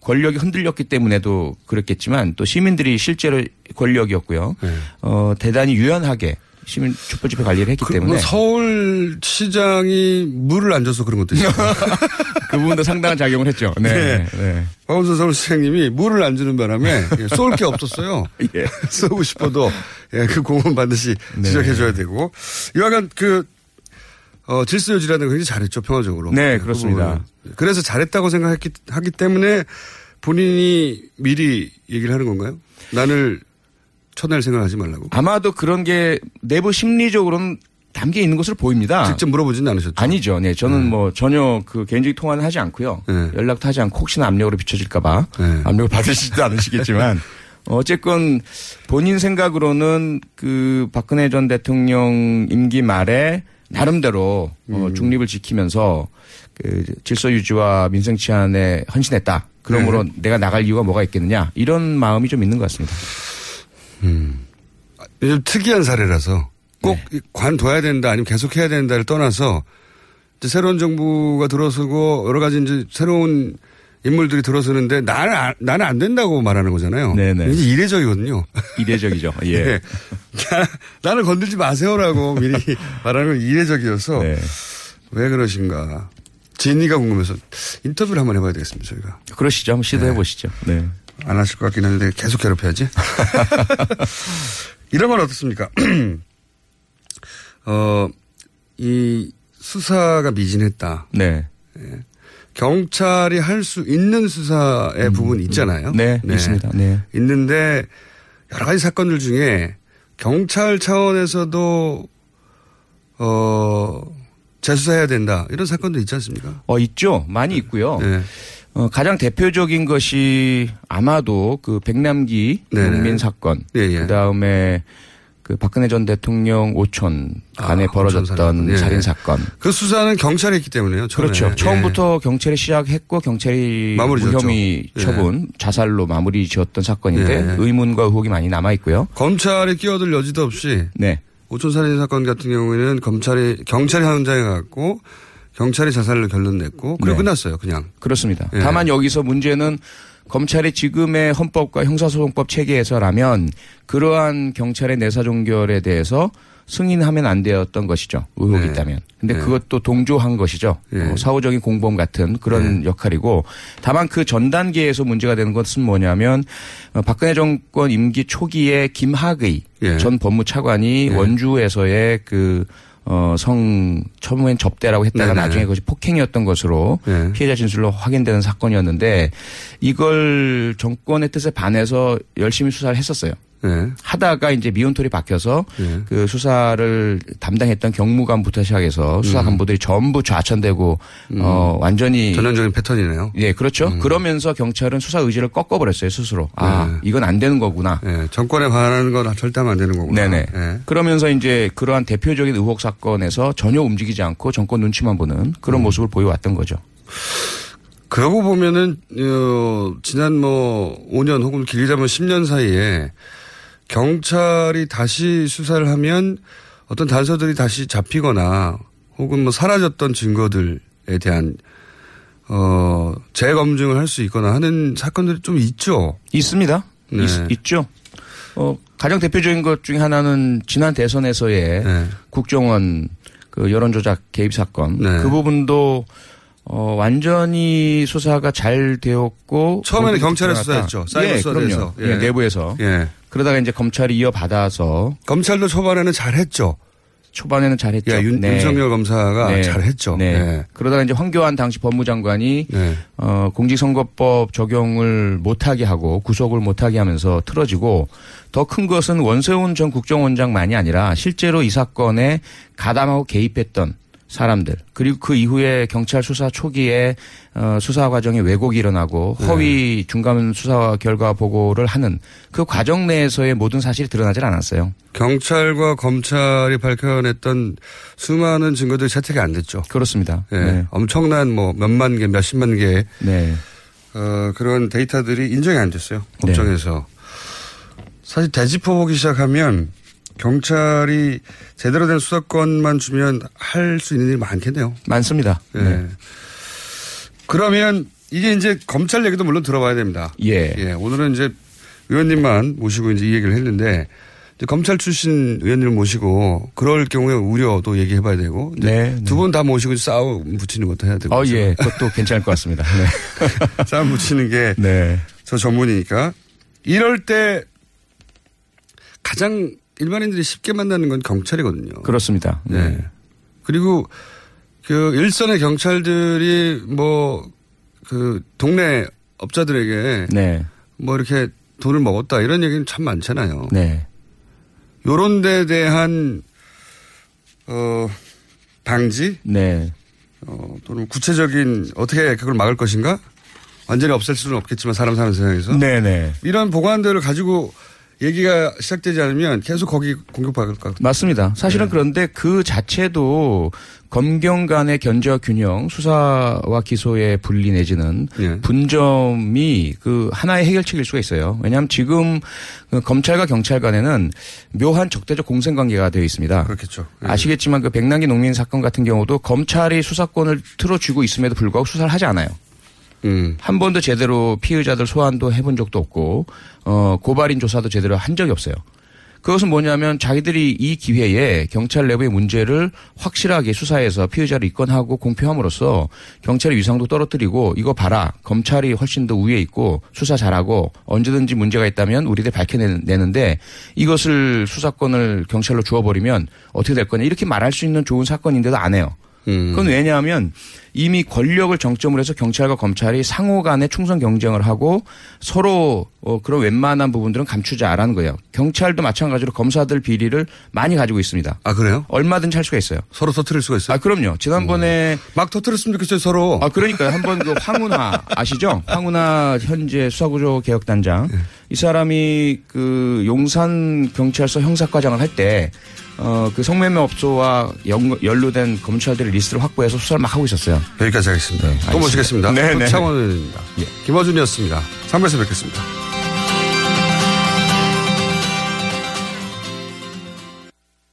Speaker 12: 권력이 흔들렸기 때문에도 그랬겠지만 또 시민들이 실제로 권력이었고요.
Speaker 4: 네.
Speaker 12: 어 대단히 유연하게 시민 촛불 집회 관리를 했기
Speaker 4: 그,
Speaker 12: 때문에
Speaker 4: 뭐 서울시장이 물을 안 줘서 그런 것도 있어요.
Speaker 12: 그 부분도 상당한 작용을 했죠. 네.
Speaker 4: 네.
Speaker 12: 네.
Speaker 4: 박원순 서울시장님이 물을 안 주는 바람에 예, 쏠게 없었어요.
Speaker 12: 예.
Speaker 4: 쏘고 싶어도 예, 그 공은 반드시
Speaker 12: 네.
Speaker 4: 지적해줘야 되고 이와간 그 어, 질서 유지라는 거 굉장히 잘했죠 평화적으로.
Speaker 12: 네,
Speaker 4: 그
Speaker 12: 그렇습니다.
Speaker 4: 부분은. 그래서 잘했다고 생각했기 하기 때문에 본인이 미리 얘기를 하는 건가요? 나를 쳐낼 생각하지 말라고.
Speaker 12: 아마도 그런 게 내부 심리적으로는 담겨 있는 것으로 보입니다.
Speaker 4: 직접 물어보지는 않으셨죠?
Speaker 12: 아니죠. 네, 저는 뭐 전혀 그 개인적인 통화는 하지 않고요.
Speaker 4: 네.
Speaker 12: 연락도 하지 않고 혹시나 압력으로 비춰질까봐
Speaker 4: 네.
Speaker 12: 압력을 받으시지도 않으시겠지만 어쨌건 본인 생각으로는 그 박근혜 전 대통령 임기 말에 나름대로 어,
Speaker 4: 음.
Speaker 12: 중립을 지키면서 그 질서 유지와 민생 치안에 헌신했다. 그러므로
Speaker 4: 네.
Speaker 12: 내가 나갈 이유가 뭐가 있겠느냐 이런 마음이 좀 있는 것 같습니다.
Speaker 4: 좀 특이한 사례라서 꼭 관둬야 된다 아니면 계속해야 된다를 떠나서 이제 새로운 정부가 들어서고 여러 가지 이제 새로운 인물들이 들어서는데 나는 안, 나는 안 된다고 말하는 거잖아요.
Speaker 12: 네네.
Speaker 4: 이제 이례적이거든요.
Speaker 12: 이례적이죠. 예.
Speaker 4: 네. 나, 는 건들지 마세요라고 미리 말하는 건 이례적이어서
Speaker 12: 네.
Speaker 4: 왜 그러신가. 진이가 궁금해서 인터뷰를 한번 해봐야 되겠습니다, 저희가.
Speaker 12: 그러시죠. 한번 시도해 보시죠. 네.
Speaker 4: 안 하실 것 같긴 한데 계속 괴롭혀야지. 이런 건 어떻습니까? 어, 이 수사가 미진했다.
Speaker 12: 네.
Speaker 4: 예. 경찰이 할 수 있는 수사의 부분이 있잖아요.
Speaker 12: 네, 있습니다. 네.
Speaker 4: 있는데 여러 가지 사건들 중에 경찰 차원에서도 어 재수사해야 된다 이런 사건도 있지 않습니까?
Speaker 12: 어 있죠. 많이 있고요.
Speaker 4: 네.
Speaker 12: 어, 가장 대표적인 것이 아마도 그 백남기. 농민 사건,
Speaker 4: 예, 예.
Speaker 12: 그 다음에 그 박근혜 전 대통령 오촌 간에
Speaker 4: 아,
Speaker 12: 벌어졌던
Speaker 4: 살인. 예.
Speaker 12: 살인 사건.
Speaker 4: 그 수사는 경찰이 했기 때문에요. 처음에.
Speaker 12: 그렇죠.
Speaker 4: 예.
Speaker 12: 처음부터 경찰이 시작했고 경찰이. 무혐의
Speaker 4: 예.
Speaker 12: 처분 자살로 마무리 지었던 사건인데
Speaker 4: 예.
Speaker 12: 의문과 의혹이 많이 남아 있고요.
Speaker 4: 검찰이 끼어들 여지도 없이
Speaker 12: 네.
Speaker 4: 오촌 살인 사건 같은 경우에는 검찰이 경찰이 현장에 갔고 경찰이 자살로 결론 냈고 그리고
Speaker 12: 네.
Speaker 4: 끝났어요. 그냥.
Speaker 12: 그렇습니다.
Speaker 4: 예.
Speaker 12: 다만 여기서 문제는 검찰의 지금의 헌법과 형사소송법 체계에서라면 그러한 경찰의 내사종결에 대해서 승인하면 안 되었던 것이죠. 의혹이
Speaker 4: 네.
Speaker 12: 있다면. 근데
Speaker 4: 네.
Speaker 12: 그것도 동조한 것이죠.
Speaker 4: 예.
Speaker 12: 어, 사후적인 공범 같은 그런 역할이고 다만 그 전 단계에서 문제가 되는 것은 뭐냐면 어, 박근혜 정권 임기 초기에 김학의
Speaker 4: 예.
Speaker 12: 전 법무차관이
Speaker 4: 예.
Speaker 12: 원주에서의 그 어, 성, 처음엔 접대라고 했다가
Speaker 4: 네네.
Speaker 12: 나중에 그것이 폭행이었던 것으로
Speaker 4: 예.
Speaker 12: 피해자 진술로 확인되는 사건이었는데 이걸 정권의 뜻에 반해서 열심히 수사를 했었어요.
Speaker 4: 예.
Speaker 12: 하다가 이제 미온톨이 박혀서
Speaker 4: 예.
Speaker 12: 그 수사를 담당했던 경무관부터 시작해서 수사
Speaker 4: 음.
Speaker 12: 간부들이 전부 좌천되고 어 완전히
Speaker 4: 전형적인 패턴이네요.
Speaker 12: 예 그렇죠. 그러면서 경찰은 수사 의지를 꺾어버렸어요 스스로. 아
Speaker 4: 네.
Speaker 12: 이건 안 되는 거구나.
Speaker 4: 예. 정권에 반하는 건 절대 안 되는 거구나.
Speaker 12: 네네.
Speaker 4: 예.
Speaker 12: 그러면서 이제 그러한 대표적인 의혹 사건에서 전혀 움직이지 않고 정권 눈치만 보는 그런
Speaker 4: 음.
Speaker 12: 모습을 보여왔던 거죠.
Speaker 4: 그러고 보면은 어, 지난 뭐 5년 혹은 길게 잡으면 10년 사이에 경찰이 다시 수사를 하면 어떤 단서들이 다시 잡히거나 혹은 뭐 사라졌던 증거들에 대한 어 재검증을 할 수 있거나 하는 사건들이 좀 있죠.
Speaker 12: 있습니다.
Speaker 4: 네.
Speaker 12: 있, 죠 어, 가장 대표적인 것 중에 하나는 지난 대선에서의
Speaker 4: 네.
Speaker 12: 국정원 그 여론조작 개입 사건.
Speaker 4: 네.
Speaker 12: 그 부분도 어, 완전히 수사가 잘 되었고.
Speaker 4: 처음에는 경찰에. 수사했죠. 사이버
Speaker 12: 예,
Speaker 4: 수사에서.
Speaker 12: 그럼요. 예, 내부에서.
Speaker 4: 예.
Speaker 12: 그러다가 이제 검찰이 이어받아서.
Speaker 4: 검찰도 초반에는 잘했죠.
Speaker 12: 초반에는 잘했죠.
Speaker 4: 예, 윤,
Speaker 12: 네.
Speaker 4: 윤석열 검사가
Speaker 12: 네.
Speaker 4: 잘했죠.
Speaker 12: 네.
Speaker 4: 예.
Speaker 12: 그러다가 이제 황교안 당시 법무장관이
Speaker 4: 네.
Speaker 12: 어, 공직선거법 적용을 못하게 하고 구속을 못하게 하면서 틀어지고 더 큰 것은 원세훈 전 국정원장만이 아니라 실제로 이 사건에 가담하고 개입했던 사람들 그리고 그 이후에 경찰 수사 초기에 어, 수사 과정에 왜곡이 일어나고
Speaker 4: 네.
Speaker 12: 허위 중간 수사 결과 보고를 하는 그 과정 내에서의 모든 사실이 드러나질 않았어요.
Speaker 4: 경찰과 검찰이 밝혀냈던 수많은 증거들이 채택이 안 됐죠.
Speaker 12: 그렇습니다.
Speaker 4: 예.
Speaker 12: 네.
Speaker 4: 엄청난 뭐 몇만 개, 몇십만 개의
Speaker 12: 네.
Speaker 4: 어, 그런 데이터들이 인정이 안 됐어요.
Speaker 12: 네.
Speaker 4: 법정에서. 사실 되짚어 보기 시작하면 경찰이 제대로 된 수사권만 주면 할 수 있는 일이 많겠네요.
Speaker 12: 많습니다.
Speaker 4: 예.
Speaker 12: 네.
Speaker 4: 그러면 이게 이제 검찰 얘기도 물론 들어봐야 됩니다.
Speaker 12: 예.
Speaker 4: 오늘은 이제 의원님만 모시고 이제 이 얘기를 했는데 검찰 출신 의원님을 모시고 그럴 경우에 우려도 얘기해 봐야 되고
Speaker 12: 네, 네.
Speaker 4: 두분 다 모시고 싸움 붙이는 것도 해야 되고.
Speaker 12: 어, 예. 그것도 괜찮을 것 같습니다. 네.
Speaker 4: 싸움 붙이는 게
Speaker 12: 네.
Speaker 4: 저 전문이니까 이럴 때 가장 일반인들이 쉽게 만나는 건 경찰이거든요.
Speaker 12: 그렇습니다.
Speaker 4: 네. 그리고 그 일선의 경찰들이 뭐 그 동네 업자들에게
Speaker 12: 네.
Speaker 4: 뭐 이렇게 돈을 먹었다 이런 얘기는 참 많잖아요.
Speaker 12: 네.
Speaker 4: 요런 데 대한 어 방지
Speaker 12: 네.
Speaker 4: 어 또는 구체적인 어떻게 그걸 막을 것인가 완전히 없앨 수는 없겠지만 사람 사는 세상에서
Speaker 12: 네네.
Speaker 4: 이런 보관들을 가지고 얘기가 시작되지 않으면 계속 거기 공격받을 것 같아요.
Speaker 12: 맞습니다. 사실은
Speaker 4: 네.
Speaker 12: 그런데 그 자체도 검경 간의 견제와 균형, 수사와 기소의 분리 내지는
Speaker 4: 예.
Speaker 12: 분점이 그 하나의 해결책일 수가 있어요. 왜냐하면 지금 그 검찰과 경찰 간에는 묘한 적대적 공생 관계가 되어 있습니다.
Speaker 4: 그렇겠죠. 예.
Speaker 12: 아시겠지만 그 백남기 농민 사건 같은 경우도 검찰이 수사권을 틀어주고 있음에도 불구하고 수사를 하지 않아요.
Speaker 4: 음.
Speaker 12: 한 번도 제대로 피의자들 소환도 해본 적도 없고 어 고발인 조사도 제대로 한 적이 없어요. 그것은 뭐냐면 자기들이 이 기회에 경찰 내부의 문제를 확실하게 수사해서 피의자를 입건하고 공표함으로써 경찰의 위상도 떨어뜨리고 이거 봐라 검찰이 훨씬 더 우위에 있고 수사 잘하고 언제든지 문제가 있다면 우리들 밝혀내는데 이것을 수사권을 경찰로 주어버리면 어떻게 될 거냐 이렇게 말할 수 있는 좋은 사건인데도 안 해요.
Speaker 4: 음.
Speaker 12: 그건 왜냐하면 이미 권력을 정점으로 해서 경찰과 검찰이 상호 간의 충성 경쟁을 하고 서로 어, 그런 웬만한 부분들은 감추자라는 거예요. 경찰도 마찬가지로 검사들 비리를 많이 가지고 있습니다.
Speaker 4: 아 그래요?
Speaker 12: 얼마든지 할 수가 있어요.
Speaker 4: 서로 터트릴 수가 있어요?
Speaker 12: 아 그럼요. 지난번에
Speaker 4: 막 터트렸으면 좋겠어요 서로.
Speaker 12: 아 그러니까요. 한번 그 황운하 아시죠? 황운하 현재 수사구조 개혁단장 이 사람이 그 용산 경찰서 형사과장을 할 때 어, 그 성매매 업소와 연, 연루된 검찰들의 리스트를 확보해서 수사를 막 하고 있었어요.
Speaker 4: 여기까지 하겠습니다. 또
Speaker 12: 알겠습니다.
Speaker 4: 모시겠습니다.
Speaker 12: 네, 네.
Speaker 4: 차원입니다 김어준이었습니다. 3부에서 뵙겠습니다.